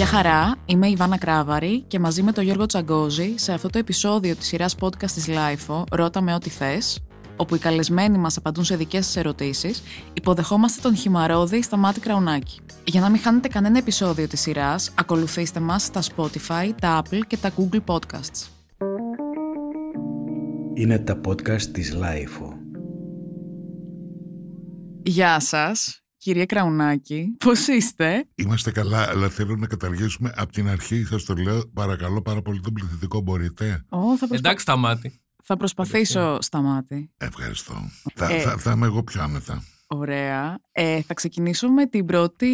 Γεια χαρά, είμαι η Ιβάνα Κράβαρη και μαζί με τον Γιώργο Τσαγκόζη σε αυτό το επεισόδιο της σειράς podcast της LIFO «Ρώτα με ό,τι θες», όπου οι καλεσμένοι μας απαντούν σε δικές σας ερωτήσεις, υποδεχόμαστε τον Χιμαρόδη στα Μάτι Κραουνάκη. Για να μην χάνετε κανένα επεισόδιο της σειράς, ακολουθήστε μας στα Spotify, τα Apple και τα Google Podcasts. Είναι τα podcast της LIFO. Γεια σας, κύριε Κραουνάκη. Πώς είστε; Είμαστε καλά, αλλά θέλω να καταργήσουμε από την αρχή. Σας το λέω, παρακαλώ πάρα πολύ τον πληθυντικό. Μπορείτε; Ω, θα, προσπα... Εντάξει, σταμάτη. θα προσπαθήσω στα μάτι. Ευχαριστώ. Θα, Ε. θα, θα είμαι εγώ πιο άνετα. Ωραία. Ε, θα ξεκινήσω με την πρώτη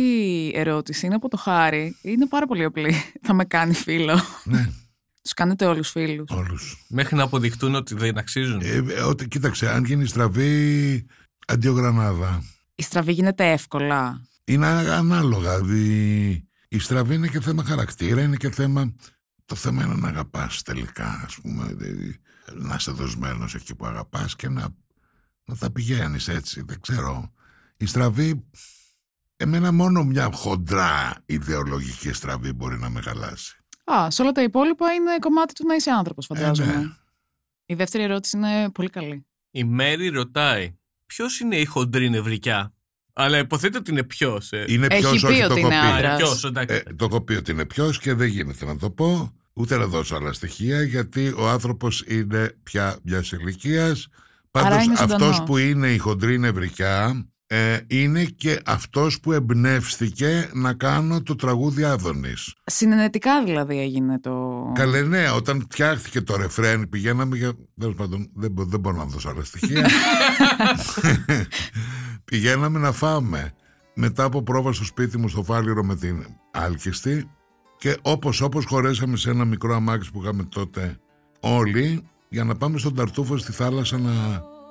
ερώτηση. Είναι από το Χάρη. Είναι πάρα πολύ απλή. θα με κάνει φίλο. ναι, Τους κάνετε όλους φίλους. όλους. Μέχρι να αποδειχτούν ότι δεν αξίζουν. Ε, ε, ότι, κοίταξε, αν γίνει στραβή, αντιογρανάδα. Η στραβή γίνεται εύκολα; Είναι α- ανάλογα. δι- Η στραβή είναι και θέμα χαρακτήρα, είναι και θέμα. Το θέμα είναι να αγαπάς τελικά, ας πούμε. δι- Να είσαι δοσμένος εκεί που αγαπάς και να, να τα πηγαίνεις έτσι. Δεν ξέρω. Η στραβή. Εμένα μόνο μια χοντρά ιδεολογική στραβή μπορεί να με χαλάσει. Α, σε όλα τα υπόλοιπα είναι κομμάτι του να είσαι άνθρωπος, φαντάζομαι. Ε, ναι. Η δεύτερη ερώτηση είναι πολύ καλή. Η Μέρη ρωτάει, ποιος είναι η χοντρή νευρικιά; Αλλά υποθέτω ότι είναι ποιος. Ε. Είναι Έχει ποιος, πει όχι ότι το είναι κοπεί. άντρας. Ποιος, εντάξει. Ε, το έχω πει ότι είναι ποιος και δεν γίνεται να το πω, ούτε να δώσω άλλα στοιχεία, γιατί ο άνθρωπος είναι πια μιας ηλικίας. Άρα Πάντως είναι αυτός ζωντανός. που είναι η χοντρή νευρικιά ε, είναι και αυτός που εμπνεύστηκε να κάνω το τραγούδι Άδωνης. Συνενετικά δηλαδή έγινε το... Καλέ ναι, όταν φτιάχτηκε το ρεφρέν πηγαίναμε για... Τέλος πάντων, δεν, μπο- δεν μπορώ να δώσω άλλα στοιχεία. πηγαίναμε να φάμε. Μετά από πρόβα στο σπίτι μου στο Φάληρο με την Άλκηστη και όπως όπως χωρέσαμε σε ένα μικρό αμάξι που είχαμε τότε όλοι για να πάμε στον Ταρτούφο στη θάλασσα να,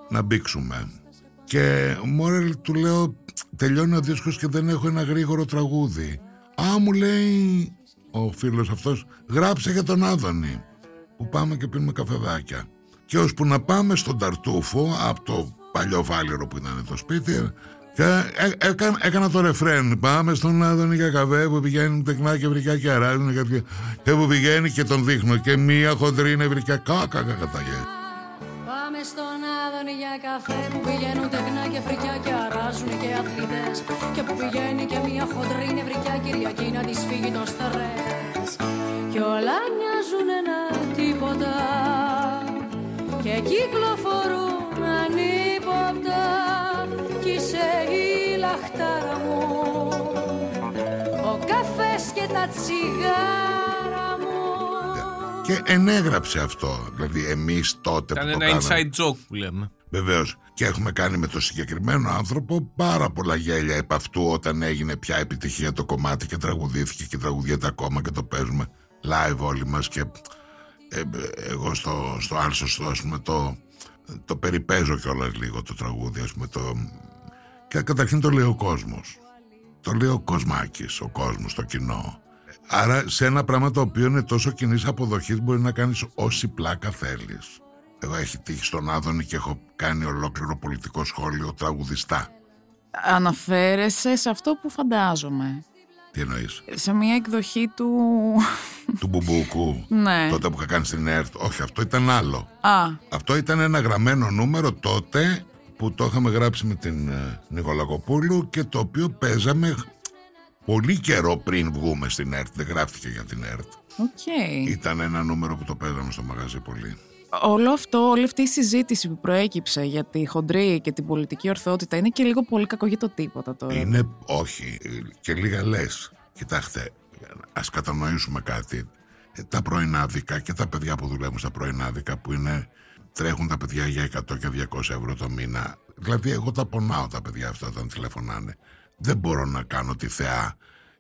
να μπήξουμε. Και μόρελ του λέω τελειώνει ο δίσκος και δεν έχω ένα γρήγορο τραγούδι. Α μου λέει ο φίλος αυτός γράψε για τον Άδωνη που πάμε και πίνουμε καφεδάκια. Και ώσπου να πάμε στον Ταρτούφο από το παλιό Βάλιρο που ήταν το σπίτι. Και έ- έκα- έκανα το ρεφρέν. Πάμε στον Άδωνη για καφέ που πηγαίνει τεκνά και βρικιά και αράζουν και, τέτοια. και που πηγαίνει και τον δείχνω. Και μία χοντρή νευρικιά κάκα κατά Πάμε στον Άδωνη για καφέ που πηγαίνουν τεχνά και φρικιά και αράζουν και αθλητές. Και που πηγαίνει και μια χοντρή νευρικιά Κυριακή να της φύγει το στρες. Και όλα μοιάζουν ένα τίποτα. Και κυκλοφορούν μου ο καφές και τα τσιγάρα μου Και ενέγραψε αυτό. Δηλαδή εμείς τότε Ήταν που το ένα κάναμε. inside joke που λέμε. Βεβαίως. Και έχουμε κάνει με το συγκεκριμένο άνθρωπο πάρα πολλά γέλια επ' αυτού όταν έγινε πια επιτυχία το κομμάτι και τραγουδήθηκε και τραγουδιέται ακόμα και το παίζουμε live όλοι μας και ε, εγώ στο, στο Άλσοστο ας πούμε το, το περιπέζω κιόλας λίγο το τραγούδι ας πούμε το... και καταρχήν το λέει ο κόσμος το λέει ο Κοσμάκης, ο κόσμος, το κοινό άρα σε ένα πράγμα το οποίο είναι τόσο κοινής αποδοχής μπορεί να κάνεις όση πλάκα θέλεις εγώ έχει τύχει στον Άδωνη και έχω κάνει ολόκληρο πολιτικό σχόλιο τραγουδιστά. Αναφέρεσαι σε αυτό που φαντάζομαι. Τι εννοείς, Σε μια εκδοχή του... του Μπουμπούκου. ναι. Τότε που είχα κάνει στην ΕΡΤ. Όχι, αυτό ήταν άλλο. Α, Αυτό ήταν ένα γραμμένο νούμερο τότε που το είχαμε γράψει με την ε, Νικολακοπούλου και το οποίο παίζαμε πολύ καιρό πριν βγούμε στην ΕΡΤ. Δεν γράφτηκε για την ΕΡΤ. οκ. Ήταν ένα νούμερο που το παίζαμε στο μαγαζί πολύ. Όλο αυτό, όλη αυτή η συζήτηση που προέκυψε για τη χοντρή και την πολιτική ορθότητα είναι και λίγο πολύ κακό για το τίποτα τώρα. Είναι όχι. Και λίγα λες. Κοιτάξτε, ας κατανοήσουμε κάτι. Ε, Τα πρωινάδικα και τα παιδιά που δουλεύουν στα πρωινάδικα που είναι. Τρέχουν τα παιδιά για 100 και 200 ευρώ το μήνα. Δηλαδή, εγώ τα πονάω τα παιδιά αυτά όταν τηλεφωνάνε. Δεν μπορώ να κάνω τη θεά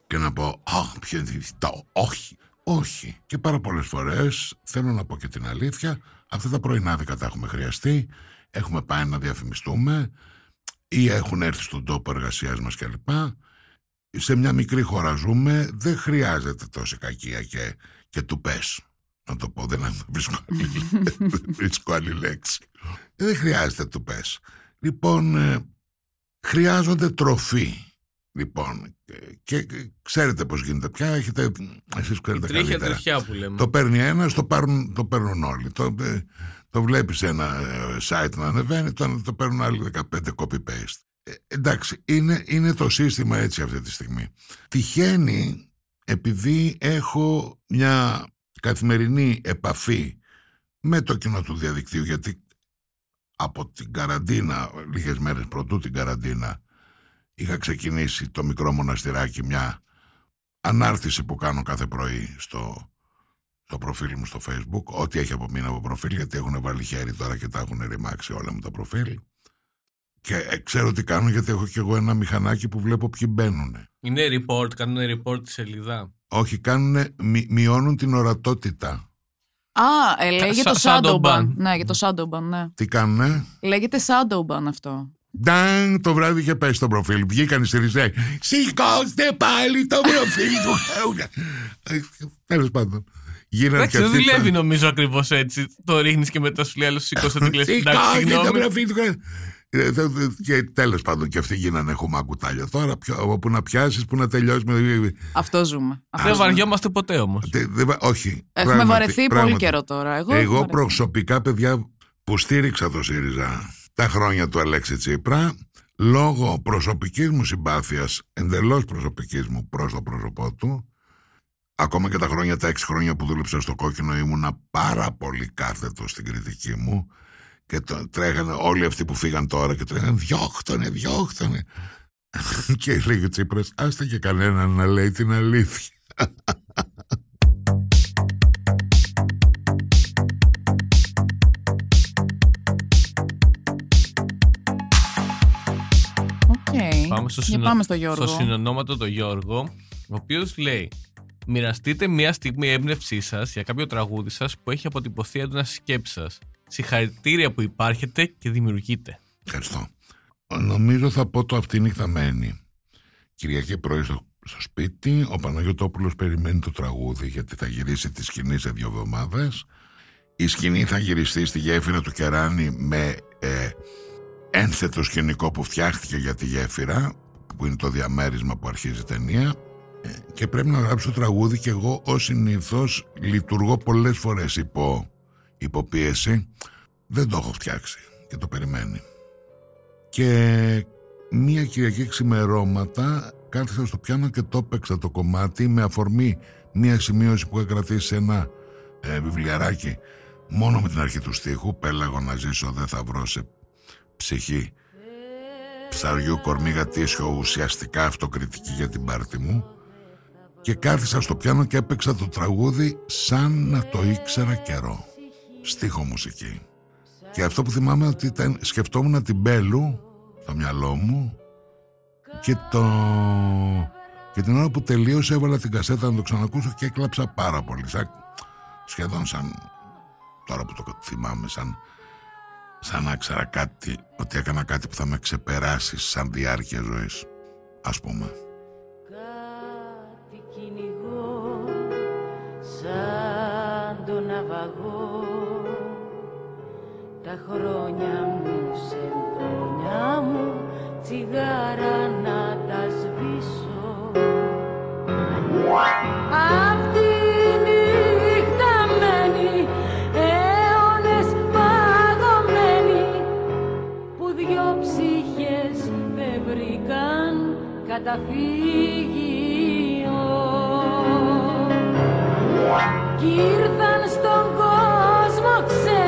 και να πω Αχ, ποιο είναι το. Όχι. Όχι. Και πάρα πολλές φορές θέλω να πω και την αλήθεια. Αυτά τα πρωινάδικα τα έχουμε χρειαστεί. Έχουμε πάει να διαφημιστούμε ή έχουν έρθει στον τόπο εργασίας μας κλπ. Σε μια μικρή χώρα ζούμε, δεν χρειάζεται τόση κακία και, και του πες. Να το πω, δεν βρίσκω άλλη, δεν βρίσκω άλλη λέξη. Δεν χρειάζεται του πες. Λοιπόν, ε, χρειάζονται τροφή Λοιπόν, και, και ξέρετε πώς γίνεται πια, έχετε, εσείς ξέρετε Τρίχια καλύτερα. τριχιά που λέμε. Το παίρνει ένας, το παίρνουν, το παίρνουν όλοι. Το, ε, το βλέπεις σε ένα ε, site να ανεβαίνει, το, το παίρνουν άλλοι 15 copy-paste. Ε, εντάξει, είναι, είναι το σύστημα έτσι αυτή τη στιγμή. Τυχαίνει επειδή έχω μια καθημερινή επαφή με το κοινό του διαδικτύου γιατί από την καραντίνα, λίγες μέρες πρωτού την καραντίνα είχα ξεκινήσει το μικρό μοναστηράκι μια ανάρτηση που κάνω κάθε πρωί στο, στο προφίλ μου στο facebook ό,τι έχει απομείνει από προφίλ γιατί έχουν βάλει χέρι τώρα και τα έχουν ρημάξει όλα μου τα προφίλ και ε, ξέρω τι κάνω γιατί έχω και εγώ ένα μηχανάκι που βλέπω ποιοι μπαίνουν. Είναι report, κάνουν report τη σελίδα. Όχι, κάνουν, μειώνουν την ορατότητα. Α, ε, λέγεται το Sa- shadow Shadowban. ban. Ναι, για το Shadowban, ναι. Τι κάνουνε; Λέγεται Shadowban αυτό. Ντάν, το βράδυ είχε πέσει το προφίλ. Βγήκαν οι Σιριζέοι. Σηκώστε πάλι το προφίλ του. Τέλος πάντων. Γίνανε Εντάξει, και δεν αυτοί. δουλεύει νομίζω ακριβώς έτσι. Το ρίχνεις και μετά σου λέει άλλος σηκώστε την κλέφτη. Εντάξει, Σηκώστε το συγγνώμη. προφίλ του. Ε, δε- δε- Και τέλος πάντων και αυτοί γίνανε χουμά κουτάλια. Τώρα ποιο- όπου να πιάσεις, που να τελειώσει με. Αυτό ζούμε. Αυτό Δεν ζούμε. βαριόμαστε ποτέ όμως. Τε- δεν βα- όχι. Έχουμε πράγματι, βαρεθεί πολύ πράγματι. καιρό τώρα. Εγώ, Εγώ έχω βαρεθεί. προσωπικά, παιδιά, που στήριξα το ΣΥΡΙΖΑ τα χρόνια του Αλέξη Τσίπρα, λόγω προσωπικής μου συμπάθειας, εντελώς προσωπικής μου προς το πρόσωπό του, ακόμα και τα χρόνια, τα έξι χρόνια που δούλεψα στο κόκκινο ήμουνα πάρα πολύ κάθετος στην κριτική μου και το, τρέχανε όλοι αυτοί που φύγαν τώρα και τρέχανε διώχ' τονε, διώχ' τονε. και λέγει ο Τσίπρας, άστε και κανέναν να λέει την αλήθεια. Οκ. Πάμε στο, Για συνο... πάμε στο Γιώργο. στο συνονόματο το Γιώργο, ο οποίος λέει: Μοιραστείτε μια στιγμή έμπνευσή σας για κάποιο τραγούδι σας που έχει αποτυπωθεί έντονα στη σκέψη σας. Συγχαρητήρια που υπάρχετε και δημιουργείτε. Ευχαριστώ. Νομίζω θα πω το αυτή νύχτα μένει. Κυριακή πρωί στο, στο σπίτι, ο Παναγιώτοπουλος περιμένει το τραγούδι γιατί θα γυρίσει τη σκηνή σε δύο εβδομάδες. Η σκηνή θα γυριστεί στη γέφυρα του Κεράνη με ε, ένθετο σκηνικό που φτιάχτηκε για τη γέφυρα, που είναι το διαμέρισμα που αρχίζει η ταινία. Ε, και πρέπει να γράψω τραγούδι και εγώ ως συνήθως λειτουργώ πολλές φορές υπό, υπό πίεση. Δεν το έχω φτιάξει και το περιμένει. Και μία Κυριακή ξημερώματα κάθισα στο πιάνο και το έπαιξα το κομμάτι με αφορμή μία σημείωση που είχα κρατήσει σε ένα ε, βιβλιαράκι μόνο με την αρχή του στίχου. «Πέλαγω να ζήσω δεν θα βρω σε ψυχή ψαριού κορμί γατήσιο ουσιαστικά αυτοκριτική για την πάρτη μου και κάθισα στο πιάνο και έπαιξα το τραγούδι σαν να το ήξερα καιρό στίχο μουσική και αυτό που θυμάμαι ότι ήταν, σκεφτόμουν την Μπέλου στο μυαλό μου και, το... και την ώρα που τελείωσε έβαλα την κασέτα να το ξανακούσω και έκλαψα πάρα πολύ. Σαν... Σχεδόν σαν τώρα που το θυμάμαι σαν, σαν να ξέρα κάτι ότι έκανα κάτι που θα με ξεπεράσει σαν διάρκεια ζωής ας πούμε. Κάτι κυνηγώ σαν τον ναυαγό τα χρόνια μου σε εντόνια μου τσιγάρα να τα σβήσω. Αυτή η νύχτα μένει αιώνες παγωμένη που δυο ψυχές δεν βρήκαν καταφύγιο. Κι ήρθαν στον κόσμο ξένοι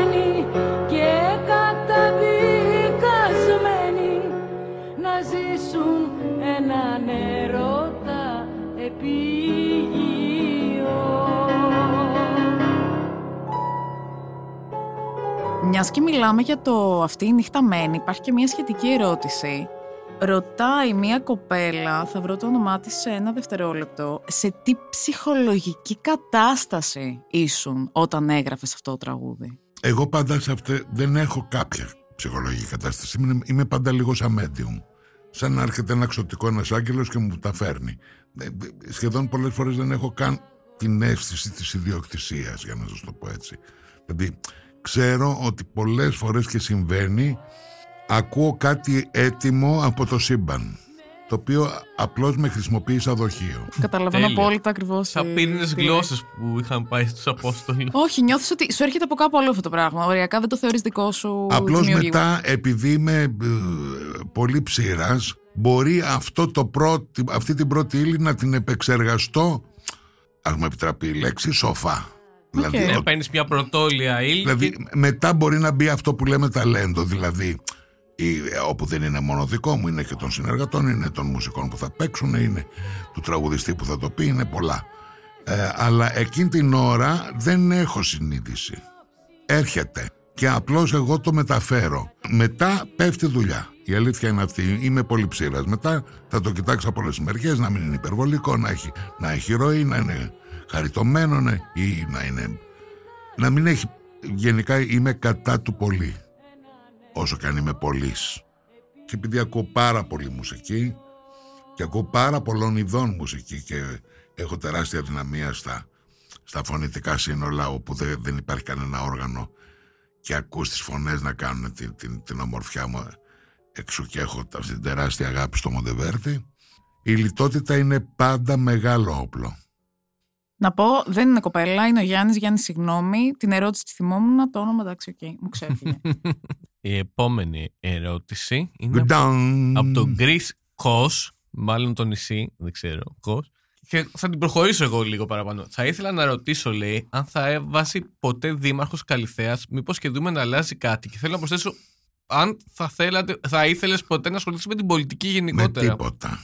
Μιας και μιλάμε για το αυτή η νύχτα μένει, υπάρχει και μια σχετική ερώτηση. Ρωτάει μια κοπέλα, θα βρω το όνομά της σε ένα δευτερόλεπτο, σε τι ψυχολογική κατάσταση ήσουν όταν έγραφες αυτό το τραγούδι; Εγώ πάντα σε αυτή δεν έχω κάποια ψυχολογική κατάσταση. Είμαι, είμαι πάντα λίγο σαν medium. Σαν να έρχεται ένα ξωτικό ένας άγγελος και μου τα φέρνει. Ε, ε, Σχεδόν πολλές φορές δεν έχω καν την αίσθηση της ιδιοκτησίας, για να σας το πω έτσι. Δηλαδή, ξέρω ότι πολλές φορές και συμβαίνει, ακούω κάτι έτοιμο από το σύμπαν. το οποίο απλώς με χρησιμοποιεί σαν δοχείο. Καταλαβαίνω Τέλεια. απόλυτα ακριβώς. Σαν πύρινε γλώσσες που είχαν πάει στους Απόστολους. Όχι, νιώθεις ότι σου έρχεται από κάπου άλλο αυτό το πράγμα. Οριακά δεν το θεωρείς δικό σου. Απλώς δημιουργήμα. μετά, επειδή είμαι ε, πολύ ψήρας, μπορεί αυτό το πρώτη, αυτή την πρώτη ύλη να την επεξεργαστώ, ας μου επιτραπεί η λέξη, σοφά. Δηλαδή, Ναι, ο- παίρνεις μια πρωτόλια ύλη. δηλαδή και- μετά μπορεί να μπει αυτό που λέμε ταλέντο, δηλαδή η- όπου δεν είναι μόνο δικό μου, είναι και των συνεργατών, είναι των μουσικών που θα παίξουν, είναι του τραγουδιστή που θα το πει, είναι πολλά. Ε, αλλά εκείνη την ώρα δεν έχω συνείδηση. Έρχεται και απλώς εγώ το μεταφέρω. Μετά πέφτει δουλειά. Η αλήθεια είναι αυτή. Είμαι πολύ ψήρας. Μετά θα το κοιτάξω από όλες τις μεριές, να μην είναι υπερβολικό, να έχει, να έχει ροή, να είναι χαριτωμένο ναι, ή να είναι... Να μην έχει... Γενικά είμαι κατά του πολύ. Όσο και αν είμαι πολύς. Και επειδή ακούω πάρα πολύ μουσική και ακούω πάρα πολλών ειδών μουσική και έχω τεράστια δυναμία στα, στα φωνητικά σύνολα όπου δεν, δεν υπάρχει κανένα όργανο και ακούς τις φωνές να κάνουν την, την, την ομορφιά μου εξού και έχω αυτή την τεράστια αγάπη στο Μοντεβέρτη η λιτότητα είναι πάντα μεγάλο όπλο Να πω, δεν είναι κοπέλα, είναι ο Γιάννης. Γιάννη, συγγνώμη. Την ερώτηση τη θυμόμουν, το όνομα εντάξει, οκ, μου ξέφυγε. Η επόμενη ερώτηση είναι Γκνταγκ. από τον Γκρι Κος, μάλλον το νησί, δεν ξέρω, Κος. Και θα την προχωρήσω εγώ λίγο παραπάνω. Θα ήθελα να ρωτήσω, λέει, αν θα έβασει ποτέ δήμαρχος Καλυθέας, μήπως και δούμε να αλλάζει κάτι. Και θέλω να προσθέσω, αν θα, θέλατε, θα ήθελες ποτέ να ασχοληθείς με την πολιτική με γενικότερα. τίποτα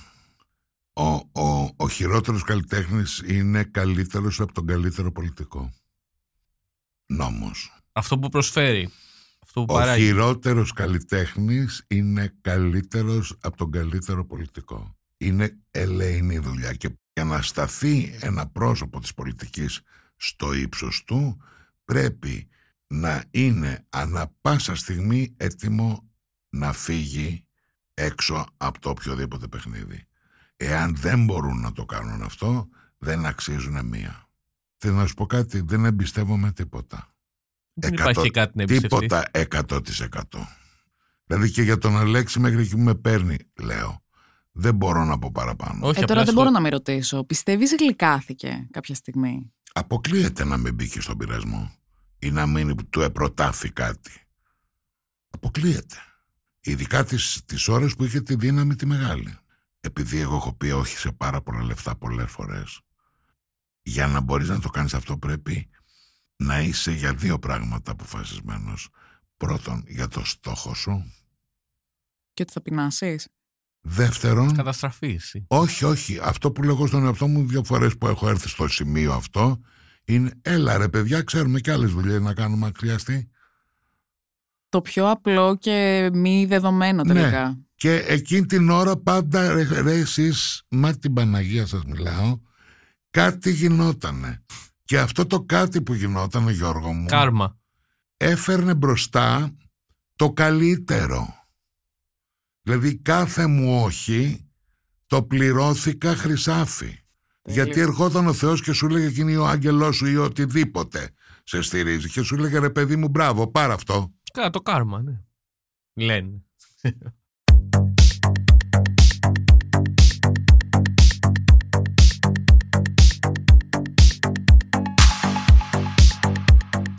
ο, ο, ο χειρότερος καλλιτέχνης είναι καλύτερος από τον καλύτερο πολιτικό νόμος Αυτό που προσφέρει. Αυτό που Ο παράγει. χειρότερος καλλιτέχνης είναι καλύτερος από τον καλύτερο πολιτικό. Είναι ελεηνή δουλειά και για να σταθεί ένα πρόσωπο της πολιτικής στο ύψος του πρέπει να είναι ανα πάσα στιγμή έτοιμο να φύγει έξω από το οποιοδήποτε παιχνίδι. Εάν δεν μπορούν να το κάνουν αυτό, δεν αξίζουν μία. Θέλω να σου πω κάτι, δεν εμπιστεύομαι τίποτα. Δεν εκατό- υπάρχει κάτι να εμπιστευτείς. Τίποτα 100%. Δηλαδή και για τον Αλέξη μέχρι εκεί που με παίρνει, λέω. Δεν μπορώ να πω παραπάνω. Όχι, ε, απλά τώρα δεν στο- μπορώ να με ρωτήσω. Πιστεύεις γλυκάθηκε κάποια στιγμή; Αποκλείεται να μην μπήκε στον πειρασμό ή να μην του επροτάφει κάτι. Αποκλείεται. Ειδικά τις, τις ώρες που είχε τη δύναμη τη μεγάλη. Επειδή εγώ έχω πει όχι σε πάρα πολλά λεφτά πολλές φορές. Για να μπορείς να το κάνεις αυτό πρέπει να είσαι για δύο πράγματα αποφασισμένος. Πρώτον, για το στόχο σου. Και ότι θα πεινάσεις. Δεύτερον, Καταστραφείς. εσύ. όχι, όχι. Αυτό που λέγω στον εαυτό μου δύο φορές που έχω έρθει στο σημείο αυτό είναι έλα ρε παιδιά, ξέρουμε και άλλες δουλειές να κάνουμε αν χρειαστεί. Το πιο απλό και μη δεδομένο Ναι. Τελικά. Και εκείνη την ώρα πάντα ρε, ρε εσείς, μα την Παναγία σας μιλάω, κάτι γινότανε. Και αυτό το κάτι που γινότανε Γιώργο μου Κάρμα. έφερνε μπροστά το καλύτερο. Δηλαδή κάθε μου όχι το πληρώθηκα χρυσάφι. Γιατί ερχόταν ο Θεός και σου λέγε εκείνη ο άγγελός σου ή οτιδήποτε σε στηρίζει και σου λέγε ρε παιδί μου μπράβο πάρ' αυτό. Καλά, το κάρμα, ναι. Λένε.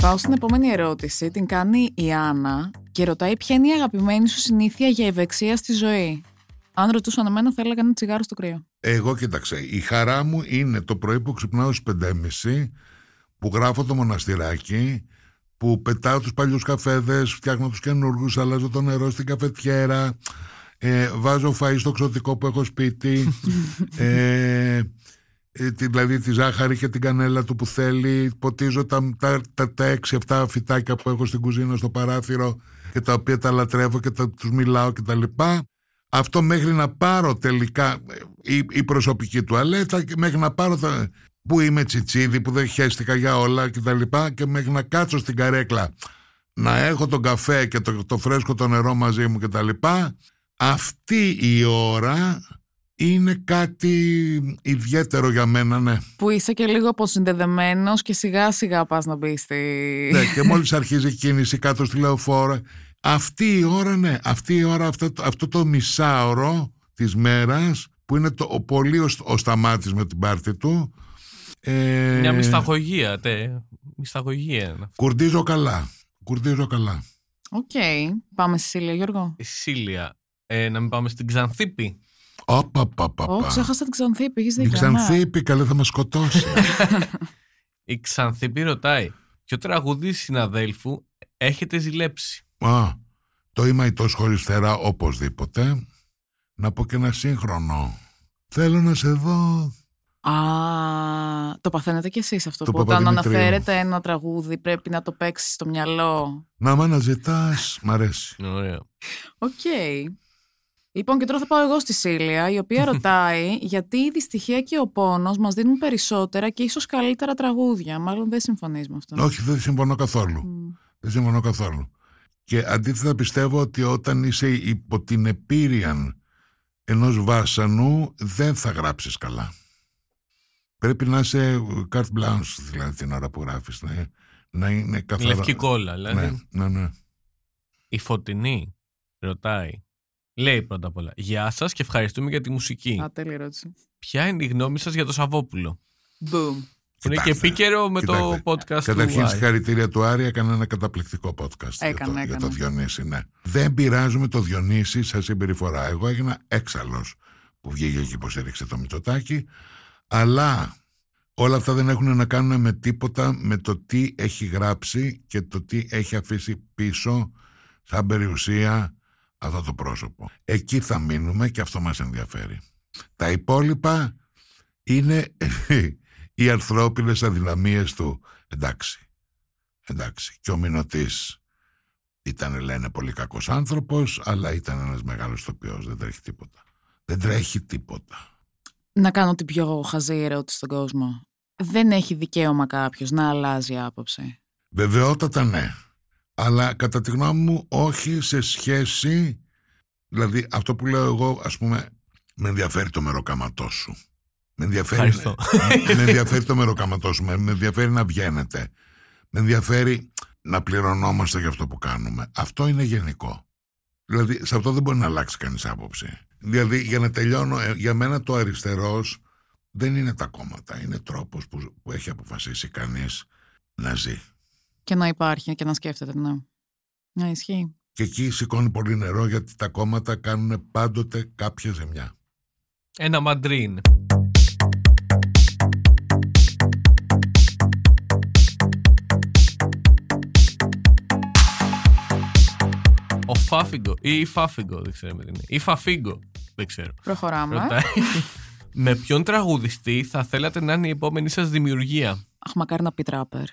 Πάω στην επόμενη ερώτηση. Την κάνει η Άννα και ρωτάει ποια είναι η αγαπημένη σου συνήθεια για ευεξία στη ζωή. Αν ρωτούσαν εμένα, θα έλεγα ένα τσιγάρο στο κρύο. Εγώ κοίταξε, η χαρά μου είναι το πρωί που ξυπνάω στις 5.30 που γράφω το μοναστηράκι, που πετάω τους παλιούς καφέδες, φτιάχνω τους καινούργους, αλλάζω το νερό στην καφετιέρα, ε, βάζω φαΐ στο ξωτικό που έχω σπίτι, ε, ε, τη- δηλαδή τη ζάχαρη και την κανέλα του που θέλει, ποτίζω τα, τα, τα, τα 6-7 φυτάκια που έχω στην κουζίνα στο παράθυρο και τα οποία τα λατρεύω και τα, τους μιλάω και τα λοιπά. Αυτό μέχρι να πάρω τελικά ε, η, η προσωπική τουαλέτα και μέχρι να πάρω τα, που είμαι τσιτσίδι που δεν χαίστηκα για όλα και τα λοιπά και μέχρι να κάτσω στην καρέκλα να έχω τον καφέ και το, το φρέσκο το νερό μαζί μου και τα λοιπά αυτή η ώρα είναι κάτι ιδιαίτερο για μένα, ναι. Που είσαι και λίγο αποσυνδεδεμένος και σιγά σιγά πας να μπεις στη. ναι και μόλις αρχίζει η κίνηση κάτω στη λεωφόρα αυτή η ώρα, ναι, αυτή η ώρα, αυτό, το- αυτό το μισάωρο της μέρας που είναι το, ο πολύ ο, ο Σταμάτης με την πάρτη του. Ε, Μια μυσταγωγία, τε. Μυσταγωγία. είναι. Κουρδίζω καλά. Κουρδίζω καλά. Οκ. Πάμε στη Σίλια, Γιώργο. Η Σίλια. Ε, να μην πάμε στην Ξανθίππη. Όπα, πα, πα, Ω, πα. ξέχασα την Ξανθίππη, έχεις Η δίκιο. ναι. Ξανθίππη καλέ θα μας σκοτώσει. Η Ξανθίππη ρωτάει ποιο τραγούδι συναδέλφου έχετε ζηλέψει; Α, το είμαι αετός χωρίς φτερά οπωσδήποτε. Να πω και ένα σύγχρονο. Θέλω να σε δω. Α, το παθαίνετε κι εσείς αυτό Το που όταν Παπαδημητρίου. αναφέρετε ένα τραγούδι πρέπει να το παίξεις στο μυαλό. Να μ' αναζητάς. Μ' αρέσει. Ωραίο. Οκ. Λοιπόν, και τώρα θα πάω εγώ στη Σίλια, η οποία ρωτάει γιατί η δυστυχία και ο πόνος μας δίνουν περισσότερα και ίσως καλύτερα τραγούδια. Μάλλον δεν συμφωνείς με αυτό. Όχι, δεν συμφωνώ καθόλου. Μμ. Δεν συμφωνώ καθόλου. Και αντίθετα πιστεύω ότι όταν είσαι υπό την επίρρεια ενός βάσανου δεν θα γράψεις καλά. Πρέπει να είσαι carte blanche δηλαδή την ώρα που γράφεις. Να, να είναι καθαρά. Λευκή κόλλα, δηλαδή. Ναι, ναι, ναι. Η Φωτεινή ρωτάει. Λέει πρώτα απ' όλα. Γεια σας και ευχαριστούμε για τη μουσική. Α, τέλεια ερώτηση. Ποια είναι η γνώμη σας για το Σαββόπουλο; Boom. Που είναι και Κοιτάξτε, επίκαιρο με το κοιτάξτε. podcast Καταρχήν, του Άρη. συγχαρητήρια του Άρη, έκανε ένα καταπληκτικό podcast Έκανε, για, το, για το έκανε. Διονύση. Ναι. Δεν πειράζουμε το Διονύση σε συμπεριφορά. Εγώ έγινα έξαλλος που βγήκε και υποστήριξε το Μητσοτάκι, αλλά όλα αυτά δεν έχουν να κάνουν με τίποτα με το τι έχει γράψει και το τι έχει αφήσει πίσω σαν περιουσία αυτό το πρόσωπο. Εκεί θα μείνουμε και αυτό μας ενδιαφέρει. Τα υπόλοιπα είναι οι ανθρώπινες αδυναμίες του. Εντάξει, εντάξει. Και ο Μινωτής ήταν, λένε, πολύ κακός άνθρωπος, αλλά ήταν ένας μεγάλος τοπιός. Δεν τρέχει τίποτα. Δεν τρέχει τίποτα. Να κάνω την πιο χαζή ερώτηση στον κόσμο. Δεν έχει δικαίωμα κάποιος να αλλάζει άποψη; Βεβαιότατα ναι. Αλλά κατά τη γνώμη μου όχι σε σχέση... Δηλαδή αυτό που λέω εγώ ας πούμε με ενδιαφέρει το μεροκαματό σου. Με ενδιαφέρει, Ευχαριστώ. με ενδιαφέρει το μεροκαματό σου. Με, με ενδιαφέρει να βγαίνετε. Με ενδιαφέρει να πληρωνόμαστε για αυτό που κάνουμε. Αυτό είναι γενικό. Δηλαδή σε αυτό δεν μπορεί να αλλάξει κανείς άποψη. Δηλαδή για να τελειώνω, ε, για μένα το αριστερός δεν είναι τα κόμματα. Είναι τρόπος που, που έχει αποφασίσει κανείς να ζει. Και να υπάρχει και να σκέφτεται, ναι. Να ισχύει. Και εκεί σηκώνει πολύ νερό γιατί τα κόμματα κάνουν πάντοτε κάποια ζημιά. Ένα μαντρίν. Ο Φάφιγκο ή η Φάφιγκο, δεν ξέρω τι είναι. Ή Φαφίγκο, δεν ξέρω. Προχωράμε. Ρωτάει. Με ποιον τραγουδιστή θα θέλατε να είναι η επόμενη σας δημιουργία; Αχ, μακάρι να πει τράπερ.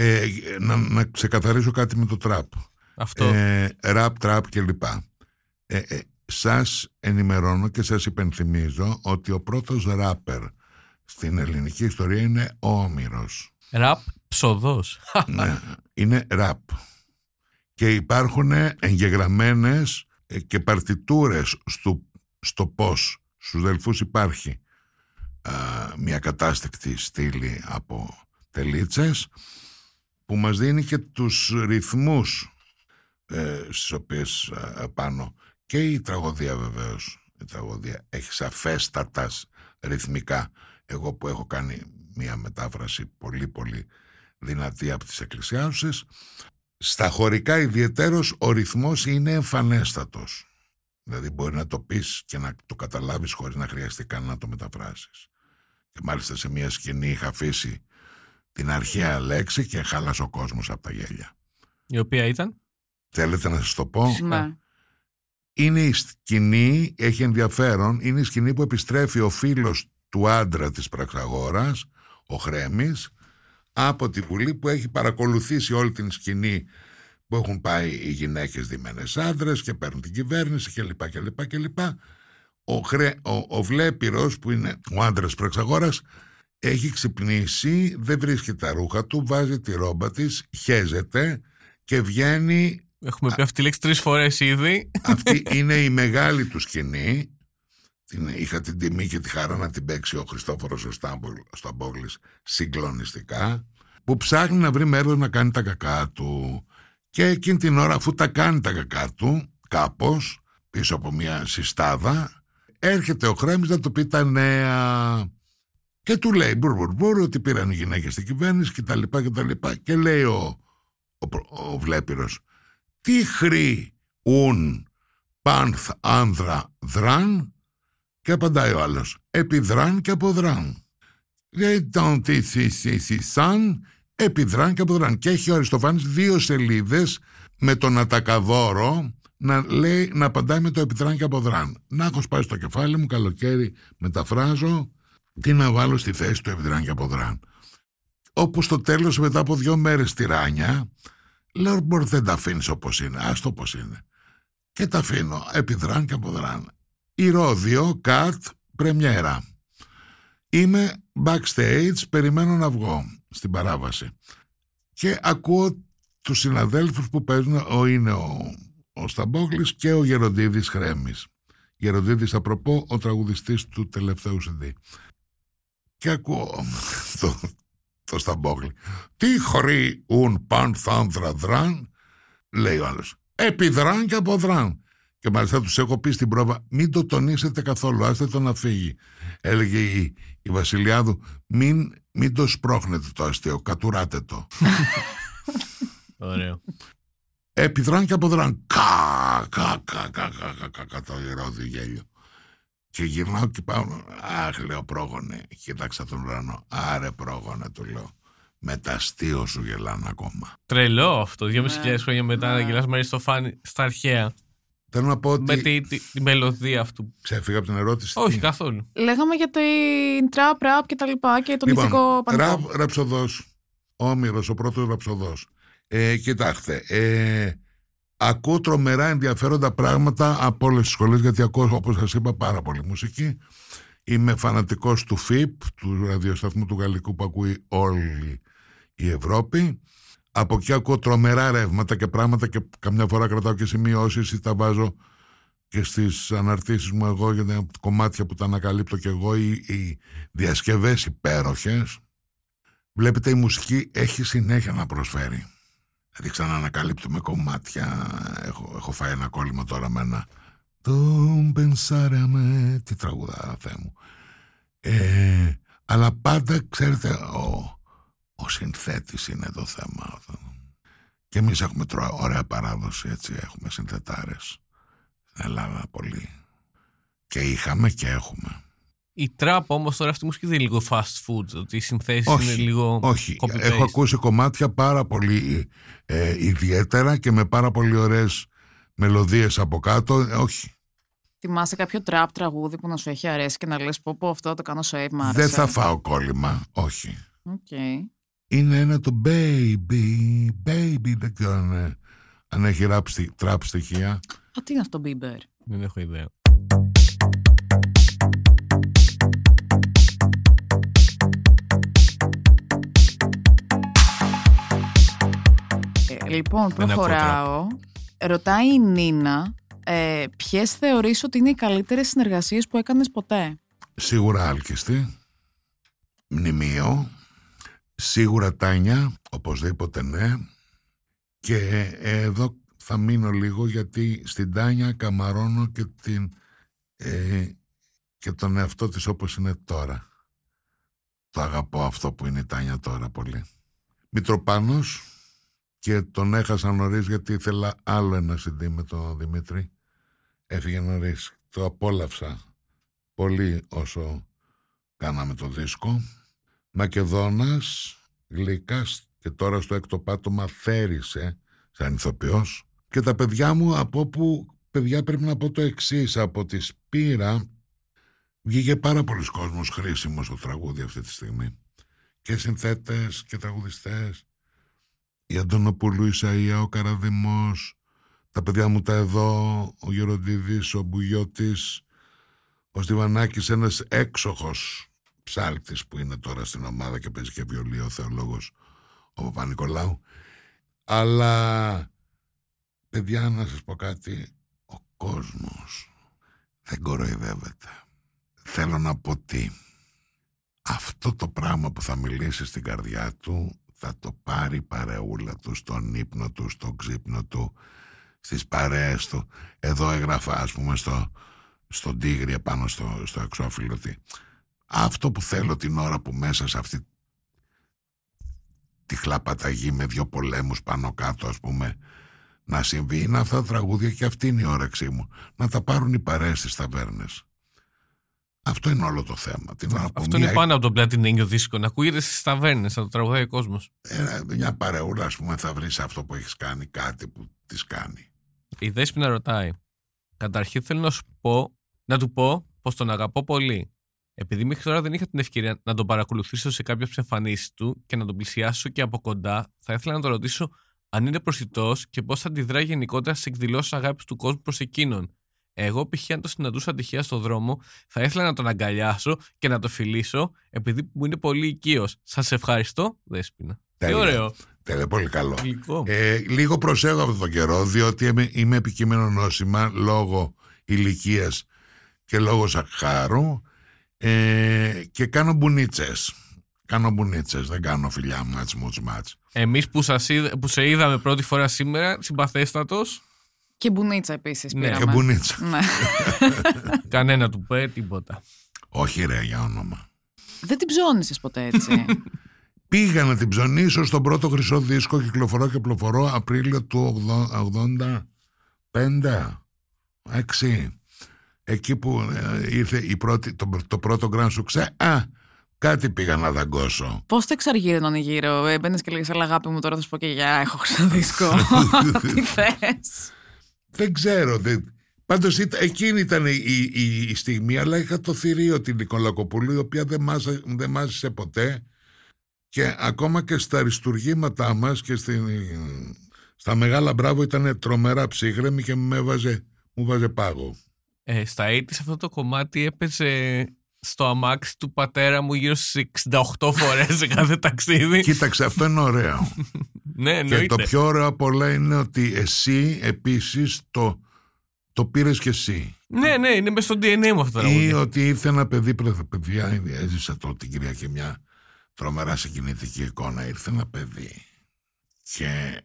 Ε, να, να ξεκαθαρίσω κάτι με το τραπ. Αυτό. Ε, ραπ, τραπ κλπ. Ε, ε, σας ενημερώνω και σας υπενθυμίζω ότι ο πρώτος ράπερ στην ελληνική ιστορία είναι ο Όμηρος. Ραπ ψοδός. Ναι, είναι ραπ. Και υπάρχουν εγγεγραμμένες ε, και παρτιτούρες στο, στο πώς στους δελφούς υπάρχει α, μια κατάστηκτη στήλη από τελίτσες που μας δίνει και τους ρυθμούς ε, στις οποίες α, πάνω και η τραγωδία βεβαίως η τραγωδία έχει σαφέστατας ρυθμικά. Εγώ που έχω κάνει μια μετάφραση πολύ πολύ δυνατή από τις εκκλησιάουσες στα χωρικά ιδιαιτέρως ο ρυθμός είναι εμφανέστατος. Δηλαδή μπορεί να το πεις και να το καταλάβεις χωρίς να χρειαστεί καν να το μεταφράσεις. Και μάλιστα σε μια σκηνή είχα αφήσει την αρχαία λέξη και χάλασε ο κόσμος από τα γέλια Η οποία ήταν; θέλετε να σας το πω; Ναι. είναι η σκηνή, έχει ενδιαφέρον, είναι η σκηνή που επιστρέφει ο φίλος του άντρα της Πραξαγόρας, ο Χρέμης, από τη Βουλή που έχει παρακολουθήσει όλη την σκηνή που έχουν πάει οι γυναίκες δημένες άντρες και παίρνουν την κυβέρνηση κλπ. κλπ, κλπ. Ο, Χρέ, ο, ο Βλέπυρος που είναι ο άντρας Πραξαγόρας έχει ξυπνήσει, δεν βρίσκει τα ρούχα του, βάζει τη ρόμπα της, χέζεται και βγαίνει Έχουμε πει αυτή τη λέξη τρεις φορές ήδη. αυτή είναι η μεγάλη του σκηνή. Την, είχα την τιμή και τη χαρά να την παίξει ο Χριστόφορος ο Στάμπολ- Σταμπόγλης συγκλονιστικά που ψάχνει να βρει μέρος να κάνει τα κακά του και εκείνη την ώρα αφού τα κάνει τα κακά του κάπως πίσω από μια συστάδα έρχεται ο Χρέμις να του πει τα νέα. Και του λέει μπουρ μπουρ μπουρ ότι πήραν οι γυναίκες στην κυβέρνηση και τα λοιπά και τα λοιπά. Και λέει ο, ο, ο Βλέπυρος τι χρή ουν πάνθ άνδρα δραν και απαντάει ο άλλος επιδράν και αποδράν. Λέει τον τι σαν επιδράν και αποδράν. Και έχει ο Αριστοφάνης δύο σελίδες με τον Ατακαδόρο να, λέει, να απαντάει με το επιδράν και αποδράν. Να έχω σπάσει το κεφάλι μου, καλοκαίρι μεταφράζω, τι να βάλω στη θέση του επιδράν και αποδράν. Όπου στο τέλος μετά από δύο μέρες τυράνια, λέω μπορεί δεν τα αφήνεις όπως είναι, άστο όπως είναι. Και τα αφήνω, επιδράν και αποδράν. Ηρώδιο, κατ, πρεμιέρα. Είμαι backstage, περιμένω να βγω στην παράβαση. Και ακούω τους συναδέλφους που παίζουν, ο, είναι ο, ο Σταμπόκλης και ο Γεροντίδης Χρέμης. Γεροντίδης, θα προπώ, ο τραγουδιστής του τελευταίου CD. Και ακούω το, το Σταμπόκλη. Τι χωρί ουν παν θάνδρα δραν, λέει ο άλλος. Επιδράν και αποδράν. Και μάλιστα του έχω πει στην πρόβα, μην το τονίσετε καθόλου, άστε το να φύγει. Έλεγε η, η Βασιλιάδου, μην, μην το σπρώχνετε το αστείο, κατουράτε το. Ωραίο. Επιδράν και αποδράν. Κα, κα, κα, κα, κα, κα, κα, κα, το γερόδι γέλιο. Και γυρνάω και πάω, αχ, λέω πρόγονε, κοίταξα τον ουρανό. Άρε πρόγονε, του λέω. Με τα αστείο σου γελάνε ακόμα. Τρελό αυτό. Δυόμιση χιλιάδε χρόνια μετά να γελάς με στο φάνη στα αρχαία. Θέλω να πω ότι. Με τη, τη, τη μελωδία αυτού. Ξέφυγα από την ερώτηση. Όχι, Τι; καθόλου. Λέγαμε για την trap rap και τα λοιπά και τον ηθικό πανικό. ραπ, ραψοδός, Όμηρος, ο πρώτος ραψοδός. Ε, κοιτάξτε, ε, ακούω τρομερά ενδιαφέροντα πράγματα από όλες τις σχολές, γιατί ακούω, όπως σας είπα, πάρα πολύ μουσική. Είμαι φανατικός του ΦΙΠ, του ραδιοσταθμού του Γαλλικού που ακούει όλη η Ευρώπη. Από εκεί ακούω τρομερά ρεύματα και πράγματα και καμιά φορά κρατάω και σημειώσεις ή τα βάζω και στις αναρτήσεις μου εγώ για τα κομμάτια που τα ανακαλύπτω και εγώ οι, οι διασκευές υπέροχες βλέπετε η μουσική έχει συνέχεια να προσφέρει δηλαδή ξαναανακαλύπτουμε κομμάτια. Έχω, έχω φάει ένα κόλλημα τώρα με ένα. Τον πενσάραμε τι τραγουδά Θεέ μου. Ε, αλλά πάντα ξέρετε ο, ο συνθέτης είναι το θέμα. Και εμείς έχουμε τρο- ωραία παράδοση έτσι. Έχουμε συνθετάρες στην Ελλάδα πολύ. Και είχαμε και έχουμε Η τραπ όμως τώρα αυτή η μουσική δεν είναι λίγο fast food. Ότι οι συνθέσεις είναι λίγο. όχι. copy-paste. Έχω ακούσει κομμάτια πάρα πολύ ε, ιδιαίτερα και με πάρα πολύ ωραίες μελωδίες από κάτω. Ε, όχι. Θυμάσαι κάποιο trap τραγούδι που να σου έχει αρέσει και να λες πω πω αυτό το κάνω save μ' άρεσε. Δεν θα φάω κόλλημα. Όχι. Οκ. Είναι ένα το baby, baby, δεν ξέρω αν, ε, αν έχει ράψει τραπ στοιχεία. Α, τι είναι αυτό, Bieber. Δεν έχω ιδέα. Λοιπόν, Δεν ακούω προχωράω. Ρωτάει η Νίνα ε, ποιες θεωρείς ότι είναι οι καλύτερες συνεργασίες που έκανες ποτέ; Σίγουρα άλκιστη, μνημείο, σίγουρα τάνια, οπωσδήποτε ναι. Και εδώ θα μείνω λίγο γιατί στην τάνια καμαρώνω και, την, ε, και τον εαυτό της όπως είναι τώρα. Το αγαπώ αυτό που είναι η Τάνια τώρα πολύ. Μητροπάνος και τον έχασα νωρίς γιατί ήθελα άλλο ένα CD με τον Δημήτρη. Έφυγε νωρίς. Το απόλαυσα πολύ όσο κάναμε το δίσκο. Μακεδόνας, Γλυκάς και τώρα στο έκτο πάτωμα θέρισε σαν ηθοποιός. Και τα παιδιά μου από που, παιδιά πρέπει να πω το εξής από τη Σπύρα βγήκε πάρα πολλοί κόσμος χρήσιμος στο τραγούδι αυτή τη στιγμή. Και συνθέτες και τραγουδιστές. Η Αντωνοπούλου Ισαΐα, ο Καραδημός, τα παιδιά μου τα εδώ, ο Γεροντίδης, ο Μπουγιώτης, ο Στιβανάκης, ένας έξοχος ψάλτης που είναι τώρα στην ομάδα και παίζει και βιολί ο θεολόγος ο Παπα-Νικολάου. Αλλά, παιδιά, να σας πω κάτι, ο κόσμος δεν κοροϊδεύεται. Θέλω να πω τι. Αυτό το πράγμα που θα μιλήσει στην καρδιά του θα το πάρει η παρεούλα του στον ύπνο του, στον ξύπνο του, στις παρέες του. Εδώ έγραφα ας πούμε στο στον τίγρη επάνω στο, στο εξώφυλλο ότι αυτό που θέλω την ώρα που μέσα σε αυτή τη χλαπαταγή με δύο πολέμους πάνω κάτω ας πούμε να συμβεί είναι αυτά τα τραγούδια και αυτή είναι η όρεξή μου να τα πάρουν οι παρέες στις ταβέρνες αυτό είναι όλο το θέμα. Την ώρα που Αυτό μία- είναι πάνω από τον πλατινένιο δίσκο. Να ακούγεται στις ταβέρνες, να το τραγουδάει ο κόσμος. ε, μια παρεούλα ας πούμε θα βρεις αυτό που έχεις κάνει κάτι που της κάνει Η Δέσποινα ρωτάει. Καταρχήν θέλω να σου πω, να του πω πως τον αγαπώ πολύ. Επειδή μέχρι τώρα δεν είχα την ευκαιρία να τον παρακολουθήσω σε κάποιες εμφανίσεις του και να τον πλησιάσω και από κοντά, θα ήθελα να τον ρωτήσω αν είναι προσιτός και πώς θα αντιδρά γενικότερα στις εκδηλώσεις αγάπης του κόσμου προς εκείνον. Εγώ, π.χ., αν το συναντούσα τυχαία στο δρόμο, θα ήθελα να τον αγκαλιάσω και να το φιλήσω, επειδή μου είναι πολύ οικείος. Σας ευχαριστώ, Δέσποινα. Τι Τέλεια. ωραίο. Τέλεια, πολύ καλό Γλυκό. Ε, λίγο προσέχω αυτόν τον καιρό, διότι είμαι, είμαι επικείμενο νόσημα λόγω ηλικίας και λόγω σακχάρου ε, και κάνω μπουνίτσες. Κάνω μπουνίτσες, δεν κάνω φιλιά μάτς, μούτς, μάτς. Εμείς που, σας είδα- που σε είδαμε πρώτη φορά σήμερα, συμπαθέστατος, Και μπουνίτσα επίσης. Ναι, Και μπουνίτσα. Ναι. κανένα του πέ, τίποτα. Όχι ρε για όνομα. Δεν την ψώνησε ποτέ έτσι. Πήγα να την ψωνίσω στον πρώτο χρυσό δίσκο κυκλοφορώ και πλοφορώ Απρίλιο του 85 6 εκεί που ε, ήρθε η πρώτη, το, το πρώτο Grand Success α, κάτι πήγα να δαγκώσω Πώς το εξαργύρωναν γύρω, έμπαινες και λέγες Αλλά αγάπη μου, τώρα θα σου πω και για έχω ξαναδίσκο. Τι θες; Δεν ξέρω δεν... Πάντως ήταν, εκείνη ήταν η, η, η στιγμή αλλά είχα το θηρίο την Νικολακοπούλου η οποία δεν, μάσα, δεν μάζησε ποτέ και ακόμα και στα αριστουργήματά μας και στην, στα μεγάλα μπράβο ήταν τρομερά ψύχρεμη και με βάζε, μου βάζε πάγο. Ε, στα 80 αυτό το κομμάτι έπαιζε στο αμάξι του πατέρα μου γύρω στις 68 φορές σε κάθε ταξίδι. Κοίταξε, αυτό είναι ωραίο. ναι, και εννοείται. το πιο ωραίο απ' όλα είναι ότι εσύ επίσης το, το πήρες και εσύ. Ναι, ναι, είναι μες στο DNA μου αυτό το Ή τραγούδι. ότι ήρθε ένα παιδί, πρε- παιδιά, έζησα το την Κυριακή μια τρομερά συγκινητική εικόνα. Ήρθε ένα παιδί και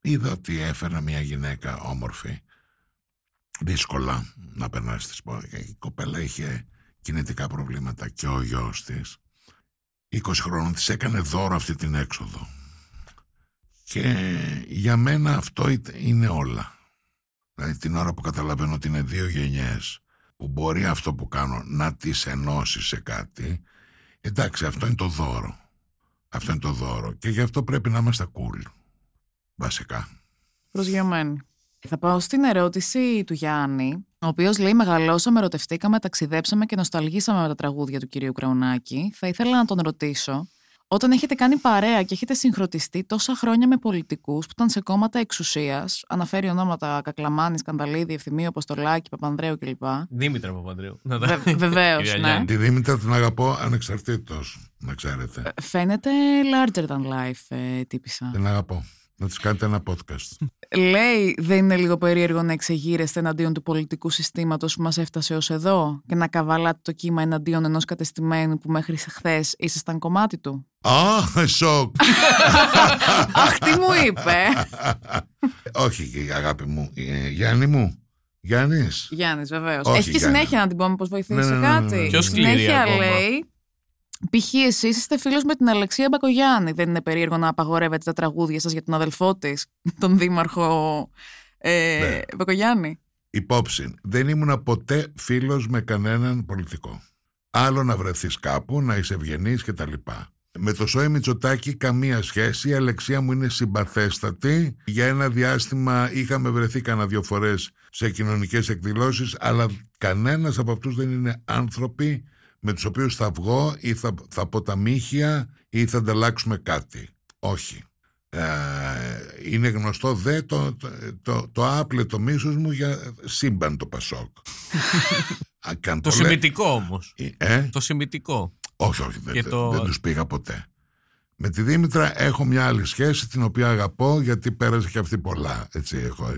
είδα ότι έφερα μια γυναίκα όμορφη. Δύσκολα να περνάσει τις πόδια. Η κοπέλα είχε κινητικά προβλήματα και ο γιος της 20 χρόνων της έκανε δώρο αυτή την έξοδο. Και για μένα αυτό είτε- είναι όλα. Δηλαδή την ώρα που καταλαβαίνω ότι είναι δύο γενιές που μπορεί αυτό που κάνω να τις ενώσει σε κάτι, εντάξει αυτό είναι το δώρο. Αυτό είναι το δώρο και γι' αυτό πρέπει να είμαστε cool. Βασικά. Προσγειωμένη. Θα πάω στην ερώτηση του Γιάννη, ο οποίος λέει: Μεγαλώσαμε, ερωτευτήκαμε, ταξιδέψαμε και νοσταλγήσαμε με τα τραγούδια του κυρίου Κραουνάκη. Θα ήθελα να τον ρωτήσω, όταν έχετε κάνει παρέα και έχετε συγχρονιστεί τόσα χρόνια με πολιτικούς που ήταν σε κόμματα εξουσίας, αναφέρει ονόματα Κακλαμάνης, Σκανδαλίδη, Ευθυμίου, Αποστολάκη, Παπανδρέου κλπ. Δήμητρα Παπανδρέου. Να τα- Βεβαίως, Κυρία ναι. Γιάννη. Τη Δήμητρα την αγαπώ ανεξαρτήτως, να ξέρετε. Φαίνεται larger than life, ε, τύπησα. Την αγαπώ. Να της κάνετε ένα podcast. Λέει, δεν είναι λίγο περίεργο να εξεγείρεστε εναντίον του πολιτικού συστήματος που μας έφτασε ως εδώ και να καβαλάτε το κύμα εναντίον ενός κατεστημένου που μέχρι χθες ήσασταν κομμάτι του. Α, σοκ. Αχ, τι μου είπε. Όχι, αγάπη μου. Ε, Γιάννη μου. Γιάννης. Γιάννης, βεβαίως. Όχι, Έχει και Γιάννη. συνέχεια να την πούμε πώς βοηθήσει Ναι, σε ναι, ναι, ναι, κάτι. ναι. Πιο σκληρή συνέχεια ακόμα. λέει, π.χ. εσείς είστε φίλος με την Αλεξία Μπακογιάννη. Δεν είναι περίεργο να απαγορεύετε τα τραγούδια σας για τον αδελφό της, τον δήμαρχο ε, Ναι. Μπακογιάννη; Υπόψη, δεν ήμουνα ποτέ φίλος με κανέναν πολιτικό. Άλλο να βρεθείς κάπου, να είσαι ευγενής και τα λοιπά. Με το Σόι Μητσοτάκη καμία σχέση, η Αλεξία μου είναι συμπαθέστατη. Για ένα διάστημα είχαμε βρεθεί κανένα δυο φορές σε κοινωνικές εκδηλώσεις, αλλά κανένας από αυτούς δεν είναι άνθρωποι με τους οποίους θα βγω ή θα, θα πω τα μύχια ή θα ανταλλάξουμε κάτι. Όχι. Ε, είναι γνωστό δε το, το, το, το άπλετο μίσος μου για σύμπαν το Πασόκ. Α, και αν Το λέ- σημητικό όμως. Ε, Το σημητικό. όχι, όχι, δεν, Και δεν- το- δεν τους πήγα ποτέ. Με τη Δήμητρα έχω μια άλλη σχέση την οποία αγαπώ γιατί πέρασε και αυτή πολλά. Έτσι έχω.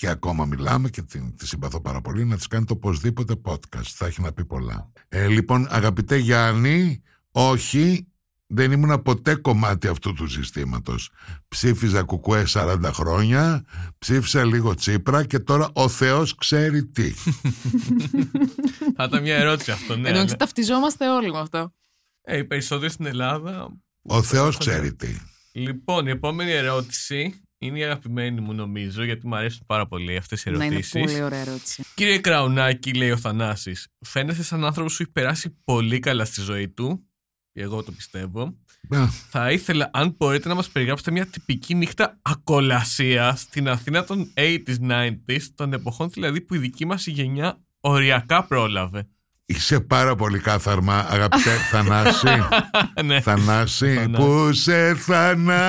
Και ακόμα μιλάμε και την, τη συμπαθώ πάρα πολύ να της κάνετε οπωσδήποτε podcast. Θα έχει να πει πολλά. Ε, λοιπόν, αγαπητέ Γιάννη, όχι, δεν ήμουν ποτέ κομμάτι αυτού του συστήματος. Ψήφιζα κουκουέ 40 χρόνια, ψήφισα λίγο Τσίπρα και τώρα ο Θεός ξέρει τι. Θα ήταν μια ερώτηση αυτό, ναι. Ενώ ναι. ταυτιζόμαστε όλοι με αυτό. Ε, οι περισσότεροι στην Ελλάδα. Ο Θεός ξέρει τι. Λοιπόν, η επόμενη ερώτηση είναι η αγαπημένη μου νομίζω, γιατί μου αρέσουν πάρα πολύ αυτές οι Να είναι ερωτήσεις. πολύ ωραία ερώτηση. Κύριε Κραουνάκη, λέει ο Θανάσης, φαίνεσαι σαν άνθρωπος που έχει περάσει πολύ καλά στη ζωή του. Και εγώ το πιστεύω. Α, Θα ήθελα, αν μπορείτε, να μας περιγράψετε μια τυπική νύχτα ακολασία στην Αθήνα των 80s, 90s, των εποχών δηλαδή που η δική μας γενιά οριακά πρόλαβε. Είσαι πάρα πολύ κάθαρμα αγαπητέ Θανάση. ναι. Θανάση, Θανάση. που σε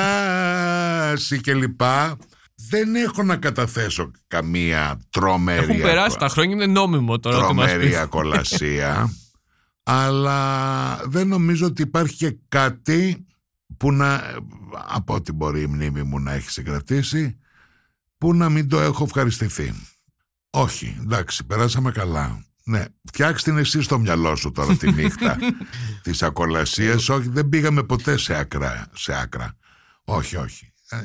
Θανάση και λοιπά. Δεν έχω να καταθέσω καμία τρομερή Έχουν περάσει ακο- τα χρόνια, είναι νόμιμο τώρα ότι μας τρομερή πεις. ακολασία αλλά δεν νομίζω ότι υπάρχει και κάτι που να από ό,τι μπορεί η μνήμη μου να έχει συγκρατήσει που να μην το έχω ευχαριστηθεί όχι, εντάξει, περάσαμε καλά ναι, φτιάξτε την εσύ στο μυαλό σου τώρα τη νύχτα της ακολασίας όχι, δεν πήγαμε ποτέ σε άκρα, σε άκρα. όχι, όχι ε,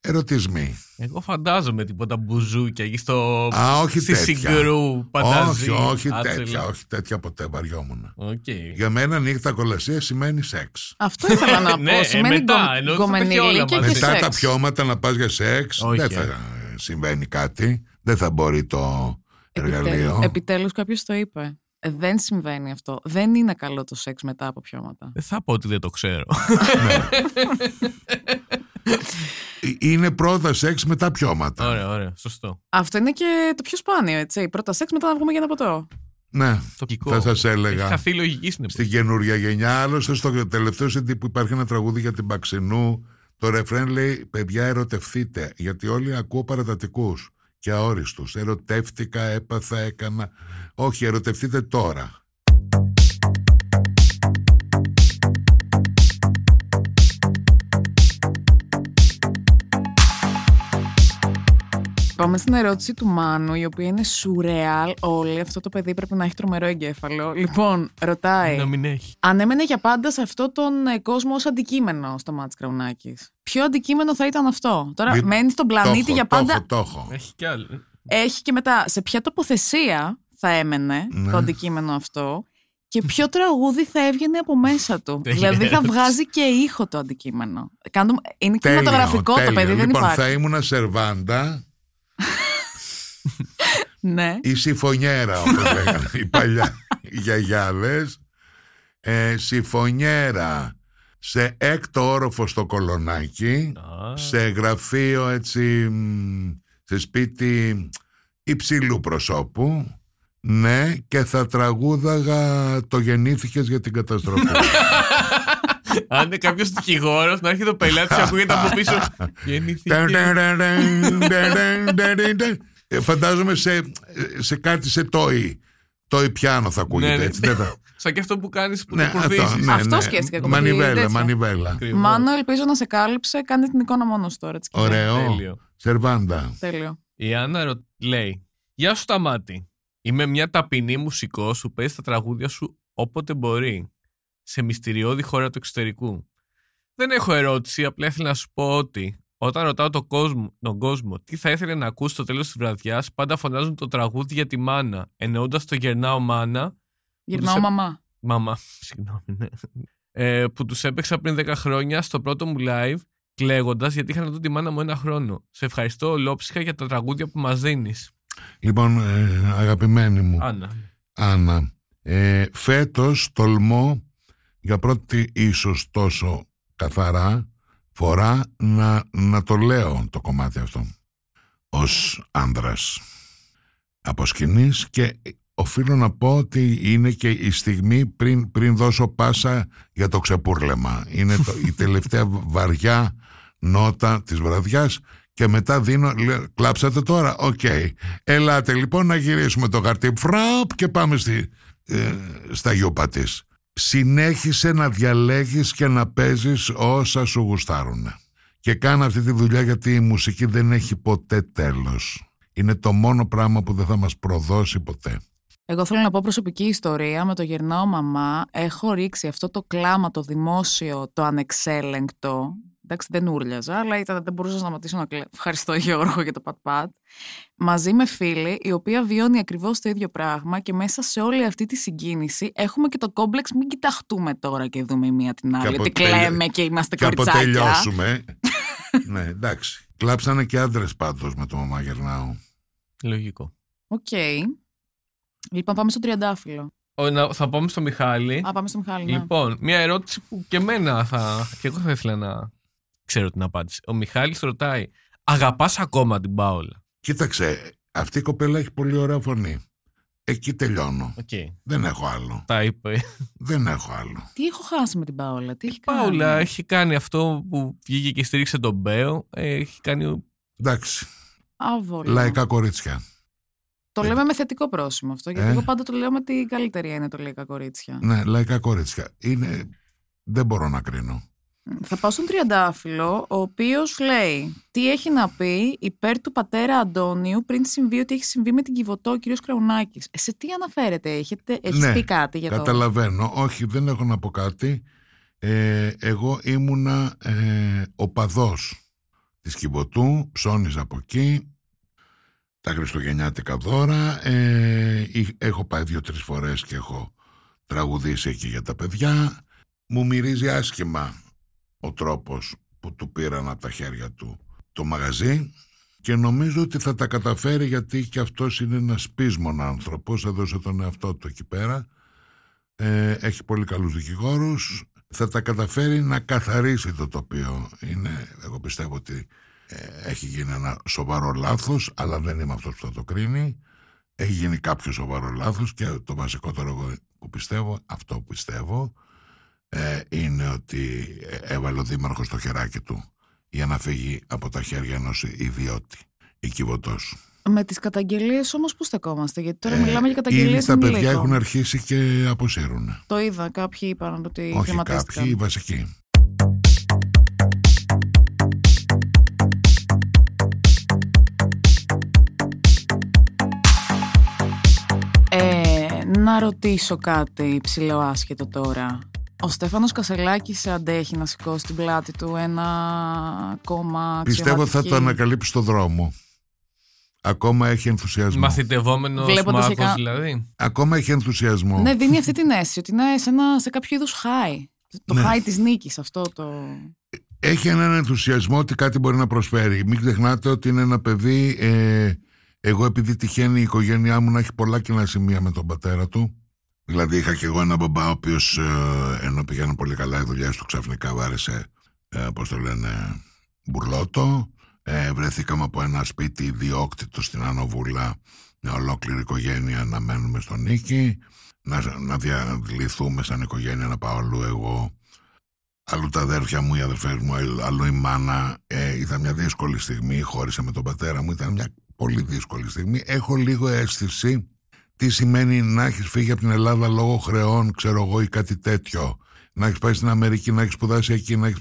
ερωτισμοί Εγώ φαντάζομαι τίποτα μπουζούκια εκεί στο. Α, όχι στη τέτοια. συγκρού, πανταζή. όχι, όχι Άτσε τέτοια, λίγο. όχι τέτοια ποτέ βαριόμουν Οκ. Για μένα νύχτα κολασία σημαίνει σεξ. Αυτό ήθελα να Ναι, πω. ε, Σημαίνει μετά, γκο- ενώ θα τα έχει όλα γκομενιλίκια μαζί. και Μετά τα σεξ. πιώματα να πας για σεξ Όχι, δεν θα ε. ε, συμβαίνει κάτι. Δεν θα μπορεί το εργαλείο. Επιτέλους, επιτέλους κάποιος το είπε. Ε, Δεν συμβαίνει αυτό. Δεν είναι καλό το σεξ μετά από πιώματα. Δεν θα πω ότι δεν το ξέρω. Ε, Είναι πρώτα σεξ μετά πιώματα. ωραία, ωραία. Σωστό. Αυτό είναι και το πιο σπάνιο, έτσι. Πρώτα σεξ, μετά να βγούμε για ένα ποτό. Ναι, Τοπικό. θα σας Έχει έλεγα. χαθεί η λογική στην εποχή. Στην καινούργια γενιά, άλλωστε στο τελευταίο CD που υπάρχει ένα τραγούδι για την Παξινού, το ρεφρέν λέει «Παιδιά ερωτευθείτε», γιατί όλοι ακούω παρατατικούς και αόριστους. Ερωτεύτηκα, έπαθα, έκανα. Όχι, ερωτευτείτε τώρα. Πάμε στην ερώτηση του Μάνου, η οποία είναι σουρεάλ. Όλοι αυτό το παιδί πρέπει να έχει τρομερό εγκέφαλο. Λοιπόν, ρωτάει. Να μην έχει. Αν έμενε για πάντα σε αυτό τον ε, κόσμο ως αντικείμενο στο Μάτς Κραουνάκης. Ποιο αντικείμενο θα ήταν αυτό; Τώρα Μη- μένει στον Το πλανήτη έχω, για το πάντα. έχω, το έχω. Έχει κι άλλο. Έχει και μετά σε ποια τοποθεσία θα έμενε Ναι. το αντικείμενο αυτό και ποιο τραγούδι θα έβγαινε από μέσα του; Τέλεια δηλαδή θα ερώτηση. βγάζει και ήχο το αντικείμενο. Κάνουμε... Είναι Τέλειο, κινηματογραφικό το τέλειο. παιδί, δεν λοιπόν, υπάρχει. θα ήμουν σερβάντα Ναι. ή συμφωνιέρα, όπως λέγανε οι παλιά οι γιαγιάδες. Ε, συμφωνιέρα σε έκτο όροφο στο κολονάκι, Α, σε γραφείο έτσι, μ, σε σπίτι υψηλού προσώπου. Ναι, και θα τραγούδαγα το γεννήθηκες για την καταστροφή. Αν είναι κάποιος δικηγόρος να έρχεται ο πελάτης και ακούγεται από πίσω. Γεννήθηκε. Ε, Φαντάζομαι σε, σε κάτι σε τόι. Τόι πιάνο θα ακούγεται Ναι, ναι. έτσι. δεν θα- Σαν και αυτό που κάνεις που Ναι, το αυτό, κουρδίζεις. ναι, Αυτό ναι. σκέφτηκα εγώ, με τη Μανιβέλα, τέτοια. μανιβέλα. Ακριβώς. Μάνο, ελπίζω να σε κάλυψε. Κάνε την εικόνα μόνος τώρα. Έτσι, κοινά. Ωραίο. Τέλειο. Σερβάντα. Τέλειο. Η Άννα ρω- λέει: Γεια σου, Σταμάτη. Είμαι μια ταπεινή μουσικός που παίζει τα τραγούδια σου όποτε μπορεί. Σε μυστηριώδη χώρα του εξωτερικού. Δεν έχω ερώτηση, απλά ήθελα να σου πω ότι όταν ρωτάω τον κόσμο, τον κόσμο τι θα ήθελε να ακούσει στο τέλος της βραδιάς, πάντα φωνάζουν το τραγούδι για τη μάνα, εννοώντας το γερνάω μάνα. Γυρνάω σε- μαμά. Μαμά, συγγνώμη, ναι. Ε, που τους έπαιξα πριν 10 χρόνια στο πρώτο μου live, κλαίγοντας γιατί είχα να δω τη μάνα μου ένα χρόνο. Σε ευχαριστώ ολόψυχα για τα τραγούδια που μας δίνεις. Λοιπόν, ε, αγαπημένη μου Άννα. Άννα, ε, φέτος τολμώ για πρώτη ίσως τόσο καθαρά φορά να, να το λέω το κομμάτι αυτό ως άνδρας από σκηνής και οφείλω να πω ότι είναι και η στιγμή πριν, πριν δώσω πάσα για το ξεπούρλεμα. Είναι το, η τελευταία βαριά νότα της βραδιάς και μετά δίνω, λέω, κλάψατε τώρα, οκ. Ελάτε λοιπόν να γυρίσουμε το χαρτί φραπ και πάμε στη, ε, στα γιούπα της. Συνέχισε να διαλέγεις και να παίζεις όσα σου γουστάρουν. Και κάνε αυτή τη δουλειά γιατί η μουσική δεν έχει ποτέ τέλος. Είναι το μόνο πράγμα που δεν θα μας προδώσει ποτέ. Εγώ θέλω να πω προσωπική ιστορία. Με το γερνάω μαμά έχω ρίξει αυτό το κλάμα, το δημόσιο, το ανεξέλεγκτο. Εντάξει, δεν ούρλιαζα, αλλά ήταν, δεν μπορούσα να σταματήσω να κλαίω. Ευχαριστώ Γιώργο για το πατ-πατ. Μαζί με φίλη, η οποία βιώνει ακριβώς το ίδιο πράγμα και μέσα σε όλη αυτή τη συγκίνηση έχουμε και το κόμπλεξ μην κοιταχτούμε τώρα και δούμε η μία την άλλη. Και Ότι αποτέλε- κλαίμε και είμαστε Και κοριτσάκια. αποτελειώσουμε. ναι, εντάξει. Κλάψανε και άντρες πάντως με το μαμά γερνάω. Λογικό. Οκ. Λοιπόν, πάμε στο τριαντάφυλλο. Ο, να- θα πάμε στο Μιχάλη. Α, πάμε στο Μιχάλη. ναι. Λοιπόν, μια ερώτηση που και εμένα θα. και εγώ θα ήθελα να ξέρω την απάντηση. Ο Μιχάλης ρωτάει, Αγαπάς ακόμα την Πάολα; Κοίταξε, αυτή η κοπέλα έχει πολύ ωραία φωνή. Εκεί τελειώνω. Οκ. Δεν έχω άλλο. Τα είπε. Δεν έχω άλλο. Τι έχω χάσει με την Πάολα, τι έχει Η Πάολα κάνει. έχει κάνει αυτό που βγήκε και στήριξε τον Μπέο. Ε, Έχει κάνει. Εντάξει. Άβολο. Λαϊκά κορίτσια. Το λέμε με θετικό πρόσημο αυτό, γιατί Ε. εγώ πάντα το λέω με τι καλύτερη είναι το λαϊκά κορίτσια. Ναι, λαϊκά κορίτσια. Είναι. Δεν μπορώ να κρίνω. Θα πάω στον Τριαντάφυλλο, ο οποίος λέει τι έχει να πει υπέρ του πατέρα Αντώνιου πριν συμβεί ότι έχει συμβεί με την Κιβωτό ο κ. Κραουνάκης; Σε τι αναφέρεται, έχετε, έχεις Ναι, πει κάτι για το. Καταλαβαίνω. Όχι, δεν έχω να πω κάτι. Ε, εγώ ήμουνα ε, οπαδός της Κιβωτού, ψώνιζα από εκεί, τα χριστουγεννιάτικα δώρα, ε, εί- έχω πάει δύο-τρεις φορές και έχω τραγουδήσει εκεί για τα παιδιά. Μου μυρίζει άσχημα ο τρόπος που του πήραν από τα χέρια του το μαγαζί και νομίζω ότι θα τα καταφέρει γιατί και αυτός είναι ένας πείσμον άνθρωπος, έδωσε τον εαυτό του εκεί πέρα. Ε, έχει πολύ καλούς δικηγόρους. Θα τα καταφέρει να καθαρίσει το τοπίο. Είναι, εγώ πιστεύω ότι ε, έχει γίνει ένα σοβαρό λάθος αλλά δεν είμαι αυτός που θα το κρίνει. Έχει γίνει κάποιο σοβαρό λάθος και το βασικότερο εγώ που πιστεύω αυτό που πιστεύω ε, είναι ότι έβαλε ο Δήμαρχος το χεράκι του για να φύγει από τα χέρια ενός ιδιώτη ή κυβωτός. Με τις καταγγελίες όμως πού στεκόμαστε, γιατί τώρα Ε, μιλάμε για καταγγελίες. Ήδη τα παιδιά έχουν αρχίσει και αποσύρουν. Το είδα, κάποιοι είπαν ότι Όχι θεματίστηκαν. κάποιοι, οι βασικοί. Ε, να ρωτήσω κάτι ψηλό άσχετο τώρα. Ο Στέφανος Κασελάκης αντέχει να σηκώσει την πλάτη του ένα κόμμα Πιστεύω θα το αξιωματική. ανακαλύψει στο δρόμο. Ακόμα έχει ενθουσιασμό. Μαθητευόμενος Βλέποντας μάγο εκα- δηλαδή. Ακόμα έχει ενθουσιασμό. Ναι, δίνει αυτή την αίσθηση ότι είναι σε, ένα, σε κάποιο είδους high. Το Ναι. high της νίκης αυτό το... Έχει έναν ενθουσιασμό ότι κάτι μπορεί να προσφέρει. Μην ξεχνάτε ότι είναι ένα παιδί. Ε, εγώ, επειδή τυχαίνει η οικογένειά μου να έχει πολλά κοινά σημεία με τον πατέρα του. Δηλαδή, είχα και εγώ ένα μπαμπά, ο οποίος ενώ πηγαίνουν πολύ καλά οι δουλειές του, ξαφνικά βάρεσε, ε, πώς το λένε, μπουρλότο. Ε, βρεθήκαμε από ένα σπίτι ιδιόκτητο στην Ανοβούλα, μια ολόκληρη οικογένεια να μένουμε στον Νίκη. Να, να διαλυθούμε σαν οικογένεια, να πάω αλλού εγώ αλλού τα αδέρφια μου, οι αδερφές μου, αλλού η μάνα. Ε, ήταν μια δύσκολη στιγμή, χώρισα με τον πατέρα μου, ήταν μια πολύ δύσκολη στιγμή. Έχω λίγο αίσθηση τι σημαίνει να έχεις φύγει από την Ελλάδα λόγω χρεών, ξέρω εγώ, ή κάτι τέτοιο. Να έχεις πάει στην Αμερική, να έχεις σπουδάσει εκεί, να έχεις...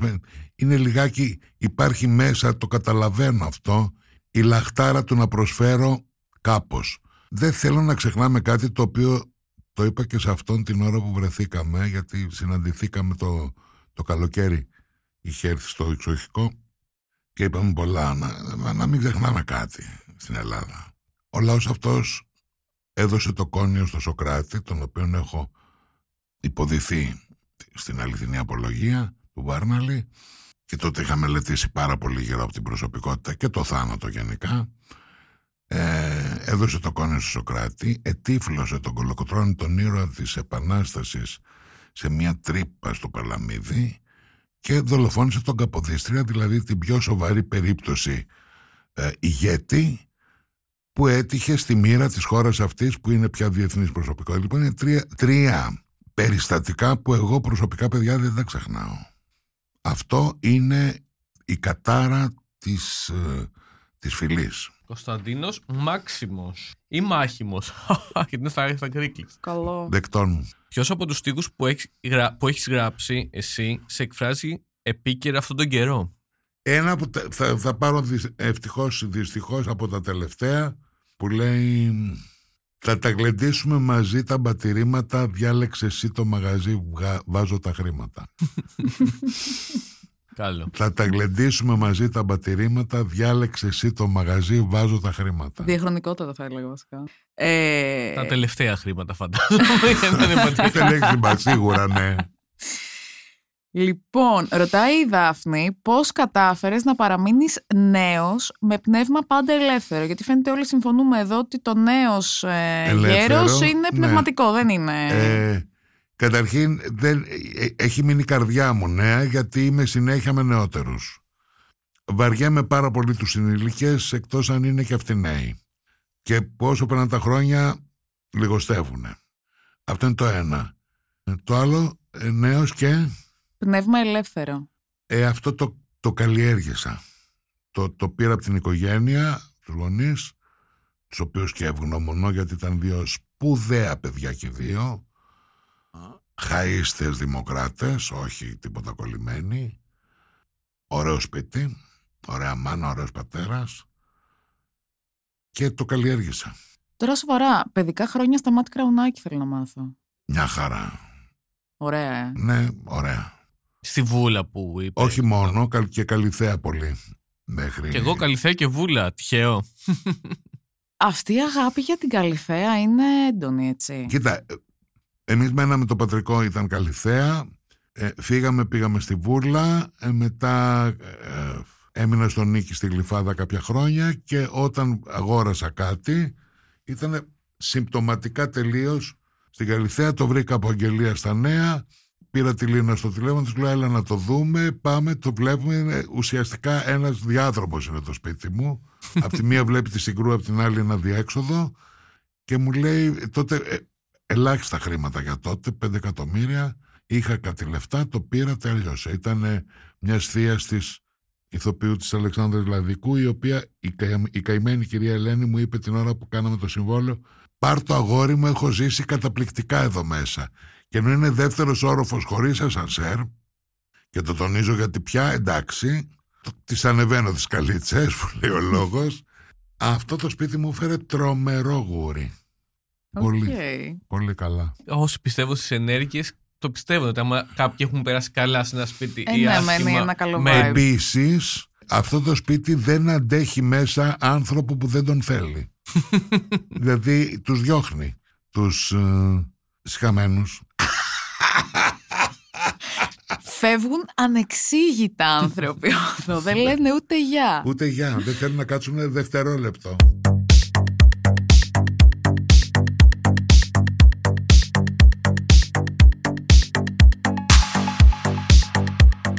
Είναι λιγάκι, υπάρχει μέσα, το καταλαβαίνω αυτό, η λαχτάρα του να προσφέρω κάπως. Δεν θέλω να ξεχνάμε κάτι το οποίο το είπα και σε αυτόν την ώρα που βρεθήκαμε, γιατί συναντηθήκαμε το, το καλοκαίρι είχε έρθει στο εξοχικό και είπαμε πολλά να, να, να μην ξεχνάμε κάτι στην Ελλάδα. Ο λαός αυτός έδωσε το κόνιο στο Σοκράτη, τον οποίο έχω υποδηθεί στην αληθινή απολογία του Βάρναλη και τότε είχα μελετήσει πάρα πολύ γύρω από την προσωπικότητα και το θάνατο γενικά. Ε, έδωσε το κόνιο στο Σοκράτη, ετύφλωσε τον κολοκοτρώνη τον ήρωα της Επανάστασης σε μια τρύπα στο Παλαμίδι και δολοφόνησε τον Καποδίστρια, δηλαδή την πιο σοβαρή περίπτωση ε, ηγέτη που έτυχε στη μοίρα της χώρας αυτής που είναι πια διεθνής προσωπικότητα. Λοιπόν, είναι τρία, τρία περιστατικά που εγώ προσωπικά παιδιά δεν τα ξεχνάω. Αυτό είναι η κατάρα της, ε, της φυλής. Κωνσταντίνος Μάξιμος ή Μάχημος. Γιατί είναι στα, στα Greek Καλό. Δεκτών μου. Ποιος από τους στίχους που έχεις, γρα- που έχεις γράψει εσύ σε εκφράζει επίκαιρα αυτόν τον καιρό; Ένα που τα- θα, θα πάρω δυσ- ευτυχώς ή δυστυχώς από τα τελευταία που λέει Θα τα γλεντήσουμε μαζί τα μπατηρήματα, διάλεξε εσύ το μαγαζί, βγα- βάζω τα χρήματα. Καλό. Θα τα γλεντήσουμε μαζί τα μπατηρήματα, διάλεξε εσύ το μαγαζί, βάζω τα χρήματα. Διαχρονικότατα θα έλεγα βασικά. Ε, Τα τελευταία χρήματα φαντάζομαι. για να είναι ποτέ. Δεν έχει σημασία, σίγουρα, ναι. Λοιπόν, ρωτάει η Δάφνη πώς κατάφερες να παραμείνεις νέος με πνεύμα πάντα ελεύθερο; Γιατί φαίνεται όλοι συμφωνούμε εδώ ότι το νέος ε, Ελεύθερο, γέρος είναι ναι. πνευματικό, δεν είναι... Ε, καταρχήν, δεν, ε, έχει μείνει η καρδιά μου νέα, γιατί είμαι συνέχεια με νεότερους. Βαριέμαι πάρα πολύ τους συνηλικές, εκτός αν είναι και αυτοί νέοι. Και πόσο περνάνε τα χρόνια, λιγοστεύουνε. Αυτό είναι το ένα. Ε, Το άλλο, ε, νέος και... Πνεύμα ελεύθερο. Ε, αυτό το, το καλλιέργησα. Το, το πήρα από την οικογένεια, τους γονείς, τους οποίους και ευγνωμονώ γιατί ήταν δύο σπουδαία παιδιά και οι δύο. Χαΐστες δημοκράτες, όχι τίποτα κολλημένοι. Ωραίο σπίτι, ωραία μάνα, ωραίος πατέρας. Και το καλλιέργησα. Τώρα σοβαρά, παιδικά χρόνια στα μάτια κραουνάκι θέλω να μάθω. Μια χαρά. Ωραία, ε. Ναι, ωραία. Στη βούλα που είπες. Όχι μόνο, καλ- και καλυθέα πολύ. Μέχρι... Και εγώ καλυθέα και βούλα. Τυχαίο. Αυτή η αγάπη για την Καλυθέα είναι έντονη, έτσι. Κοίτα, ε, εμείς μέναμε το πατρικό, ήταν Καλυθέα, ε, φύγαμε, πήγαμε στη Βούρλα, ε, μετά ε, έμεινα στον Νίκη στη Γλυφάδα κάποια χρόνια και όταν αγόρασα κάτι, ήταν συμπτωματικά τελείως στην Καλυθέα, το βρήκα από αγγελία στα νέα, πήρα τη Λίνα στο τηλέφωνο, της λέω έλα να το δούμε, πάμε, το βλέπουμε, είναι ουσιαστικά ένας διάδρομος είναι το σπίτι μου, από τη μία βλέπει τη συγκρού, από την άλλη ένα διέξοδο και μου λέει τότε ε, ελάχιστα χρήματα για τότε, 5 εκατομμύρια. Είχα κάτι λεφτά, το πήρα, τέλειωσε. Ήταν μια θεία της ηθοποιού της Αλεξάνδρας Λαδικού, η οποία η, κα- η καημένη κυρία Ελένη μου είπε την ώρα που κάναμε το συμβόλαιο: Πάρ το αγόρι μου, έχω ζήσει καταπληκτικά εδώ μέσα. Και ενώ είναι δεύτερος όροφος χωρίς ασανσέρ, και το τονίζω γιατί πια εντάξει, τη ανεβαίνω τις καλίτσες, που λέει ο λόγος. Αυτό το σπίτι μου έφερε τρομερό γούρι. Πολύ. Οκ. Πολύ καλά. Όσοι πιστεύω στις ενέργειες, το πιστεύω ότι άμα κάποιοι έχουν περάσει καλά σε ένα σπίτι Ε, ή ναι, άσχημα, μένει ένα καλό με- vibe. Επίσης, αυτό το σπίτι δεν αντέχει μέσα άνθρωπο που δεν τον θέλει. δηλαδή, τους διώχνει. Τους ε, σχαμένους. Φεύγουν ανεξήγητα άνθρωποι εδώ. Δεν λένε ούτε γεια. Ούτε γεια, δεν θέλουν να κάτσουν δευτερόλεπτο.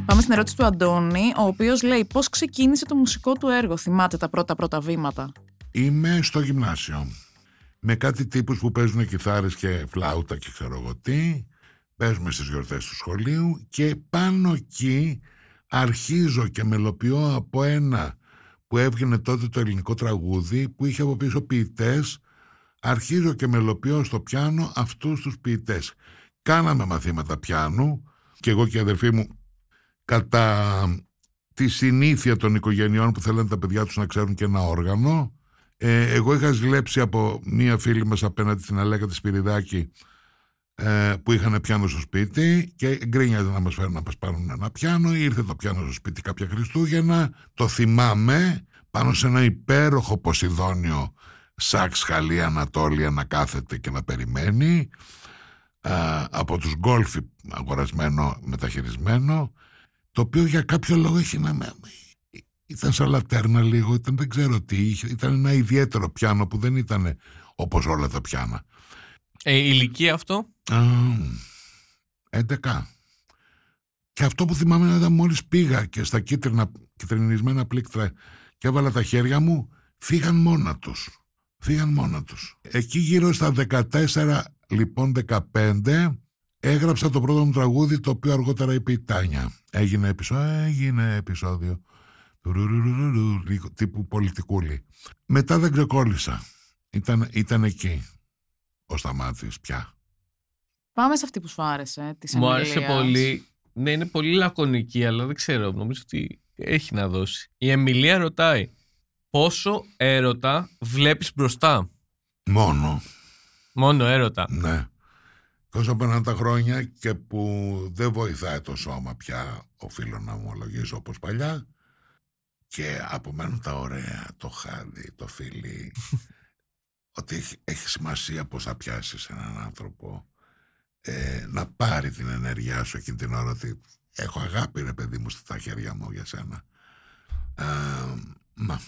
Πάμε στην ερώτηση του Αντώνη, ο οποίος λέει πώς ξεκίνησε το μουσικό του έργο; Θυμάται τα πρώτα πρώτα βήματα. Είμαι στο γυμνάσιο. Με κάτι τύπους που παίζουν κιθάρες και φλάουτα και ξέρω εγώ τι. Παίζουμε στις γιορτές του σχολείου και πάνω εκεί αρχίζω και μελοποιώ από ένα που έβγαινε τότε το ελληνικό τραγούδι που είχε από πίσω ποιητές. Αρχίζω και μελοποιώ στο πιάνο αυτούς τους ποιητές. Κάναμε μαθήματα πιάνου και εγώ και η αδερφή μου κατά τη συνήθεια των οικογενειών που θέλουν τα παιδιά τους να ξέρουν και ένα όργανο. Ε, εγώ είχα ζηλέψει από μία φίλη μας απέναντι στην Αλέκα τη Σπυριδάκη ε, που είχαν πιάνο στο σπίτι και γκρίνιαζε να μας φέρουν να μας πάρουν ένα πιάνο. Ήρθε το πιάνο στο σπίτι κάποια Χριστούγεννα. Το θυμάμαι πάνω σε ένα υπέροχο ποσειδόνιο σάξ χαλή Ανατόλια να κάθεται και να περιμένει. Ε, από τους γκόλφι αγορασμένο μεταχειρισμένο το οποίο για κάποιο λόγο έχει να με... Ήταν σαν λατέρνα λίγο, ήταν, δεν ξέρω τι, είχε, ήταν ένα ιδιαίτερο πιάνο που δεν ήταν όπως όλα τα πιάνα. Ε, η ηλικία αυτό. Α, 11. Και αυτό που θυμάμαι είναι όταν μόλις πήγα και στα κίτρινα, κυτρινισμένα πλήκτρα και έβαλα τα χέρια μου, φύγαν μόνα τους. Φύγαν μόνα τους. Εκεί γύρω στα 14, λοιπόν 15, έγραψα το πρώτο μου τραγούδι το οποίο αργότερα είπε η Τάνια. Έγινε, επεισο... έγινε επεισόδιο. Τουρουρουρουρου, λίγο τύπου πολιτικούλη. Μετά δεν ξεκόλλησα. Ήταν, ήταν εκεί ο Σταμάτης πια. Πάμε σε αυτή που σου άρεσε. Της Μου άρεσε Εμιλίας. πολύ. Ναι, είναι πολύ λακωνική, αλλά δεν ξέρω. Νομίζω ότι έχει να δώσει. Η Εμιλία ρωτάει πόσο έρωτα βλέπεις μπροστά; Μόνο. Μόνο έρωτα. Ναι. Και όσο περνάνε τα χρόνια και που δεν βοηθάει το σώμα πια, οφείλω να ομολογήσω όπως παλιά, και απομένουν τα ωραία, το χάδι, το φίλι, ότι έχει, έχει σημασία πώς θα πιάσεις έναν άνθρωπο, ε, να πάρει την ενέργειά σου εκείνη την ώρα ότι έχω αγάπη ρε παιδί μου στα χέρια μου για σένα. Ε, μα,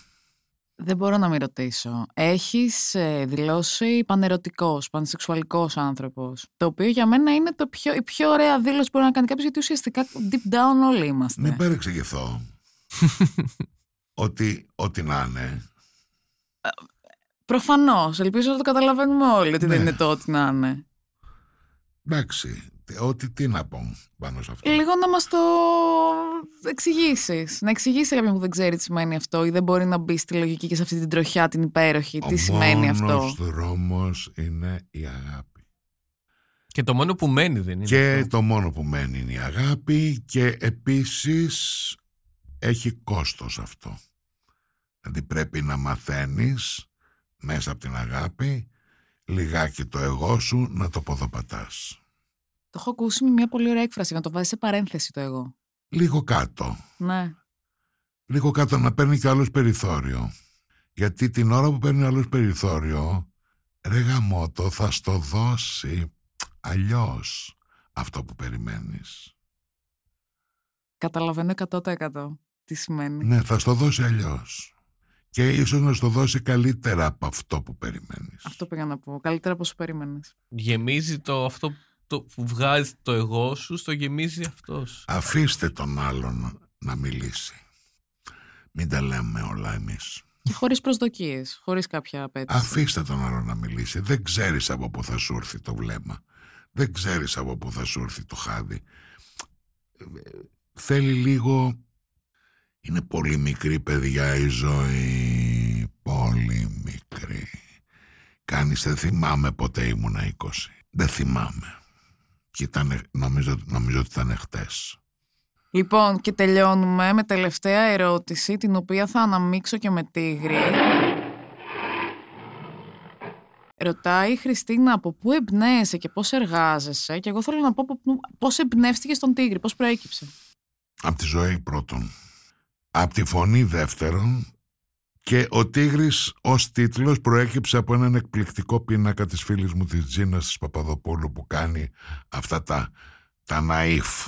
Δεν μπορώ να μην ρωτήσω. Έχεις ε, δηλώσει πανερωτικός, πανσεξουαλικός άνθρωπος. Το οποίο για μένα είναι το πιο, η πιο ωραία δήλωση που μπορεί να κάνει κάποιος γιατί ουσιαστικά deep down όλοι είμαστε. μην παρεξηγηθώ. ότι ό,τι να είναι, Προφανώς. Ελπίζω να το καταλαβαίνουμε όλοι ότι δεν Ναι. είναι το ό,τι να είναι. εντάξει, ό,τι τι να πω πάνω σε αυτό. Λίγο να μας το εξηγήσεις. Να εξηγήσει σε κάποιον που δεν ξέρει τι σημαίνει αυτό ή δεν μπορεί να μπει στη λογική και σε αυτή την τροχιά την υπέροχη. Τι Ο σημαίνει αυτό. μόνος δρόμος είναι η αγάπη. Και το μόνο που μένει δεν είναι. Και αυτό. το μόνο που μένει είναι η αγάπη και επίσης έχει κόστος αυτό. Δηλαδή πρέπει να μαθαίνεις μέσα από την αγάπη λιγάκι το εγώ σου να το ποδοπατάς. Το έχω ακούσει με μια πολύ ωραία έκφραση, να το βάζει σε παρένθεση το εγώ. Λίγο κάτω. Ναι. Λίγο κάτω να παίρνει και άλλος περιθώριο. Γιατί την ώρα που παίρνει άλλος περιθώριο, ρε γαμότο θα στο δώσει αλλιώς αυτό που περιμένεις. Καταλαβαίνω 100% τι σημαίνει. Ναι, θα στο δώσει αλλιώς. Και ίσως να στο δώσει καλύτερα από αυτό που περιμένεις. Αυτό πήγα να πω. Καλύτερα από όσο περίμενε. Γεμίζει το αυτό το, που βγάζει το εγώ σου, στο γεμίζει αυτός. Αφήστε τον άλλον να μιλήσει. Μην τα λέμε όλα εμείς. Και χωρίς προσδοκίες, χωρίς κάποια απέτηση. Αφήστε τον άλλο να μιλήσει. Δεν ξέρεις από πού θα σου έρθει το βλέμμα. Δεν ξέρεις από πού θα σου έρθει το χάδι. Ε, Θέλει λίγο... Είναι πολύ μικρή παιδιά η ζωή. Πολύ μικρή. Κάνεις δεν θυμάμαι ποτέ ήμουνα 20. Δεν θυμάμαι. Και ήταν, νομίζω, νομίζω ότι ήταν χτες. Λοιπόν, και τελειώνουμε με τελευταία ερώτηση, την οποία θα αναμίξω και με τίγρη. Ρωτάει η Χριστίνα από πού εμπνέεσαι και πώς εργάζεσαι; Και εγώ θέλω να πω από πού- πώς εμπνεύστηκες στον τίγρη, πώς προέκυψε; Απ' τη ζωή πρώτον. Απ' τη φωνή δεύτερον. Και ο Τίγρης ως τίτλος προέκυψε από έναν εκπληκτικό πίνακα της φίλης μου της Τζίνας της Παπαδοπούλου που κάνει αυτά τα, τα ναΐφ.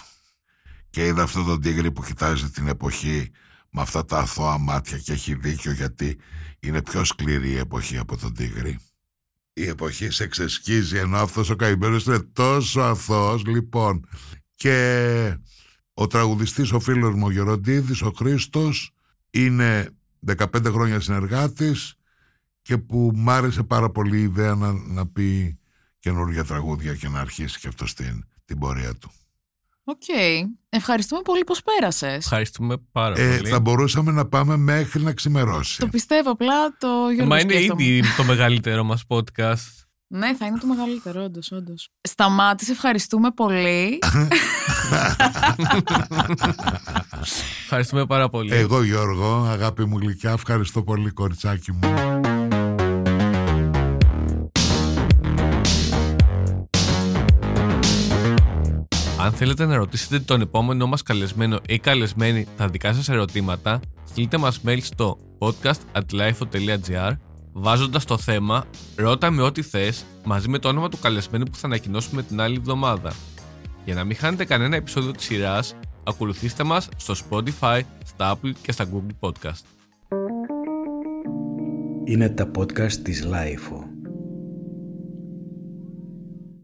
Και είδα αυτό τον Τίγρη που κοιτάζει την εποχή με αυτά τα αθώα μάτια και έχει δίκιο γιατί είναι πιο σκληρή η εποχή από τον Τίγρη. Η εποχή σε ξεσκίζει ενώ αυτός ο καημένος είναι τόσο αθώος λοιπόν και ο τραγουδιστής ο φίλος μου ο Γεροντίδης, ο Χρήστος είναι 15 χρόνια συνεργάτης και που μ' άρεσε πάρα πολύ η ιδέα να, να πει καινούργια τραγούδια και να αρχίσει και αυτό την, την πορεία του. Οκ. Ευχαριστούμε πολύ πώς πέρασες. Ευχαριστούμε πάρα Ε, πολύ. θα μπορούσαμε να πάμε μέχρι να ξημερώσει. Το πιστεύω απλά το Γιώργο Μα είναι σκέφτομαι. ήδη το μεγαλύτερο μας podcast. Ναι, θα είναι το μεγαλύτερο, όντως, όντως. Σταμάτησε, ευχαριστούμε πολύ. Ευχαριστούμε πάρα πολύ. Εγώ Γιώργο, αγάπη μου γλυκιά, ευχαριστώ πολύ κοριτσάκι μου. Αν θέλετε να ρωτήσετε τον επόμενό μας καλεσμένο ή καλεσμένη τα δικά σας ερωτήματα, στείλτε μας mail στο podcast.lifeo.gr βάζοντας το θέμα «Ρώτα με ό,τι θες» μαζί με το όνομα του καλεσμένου που θα ανακοινώσουμε την άλλη εβδομάδα. Για να μην χάνετε κανένα επεισόδιο της σειράς, ακολουθήστε μας στο Spotify, στα Apple και στα Google Podcast. Είναι τα podcast της Lifeo.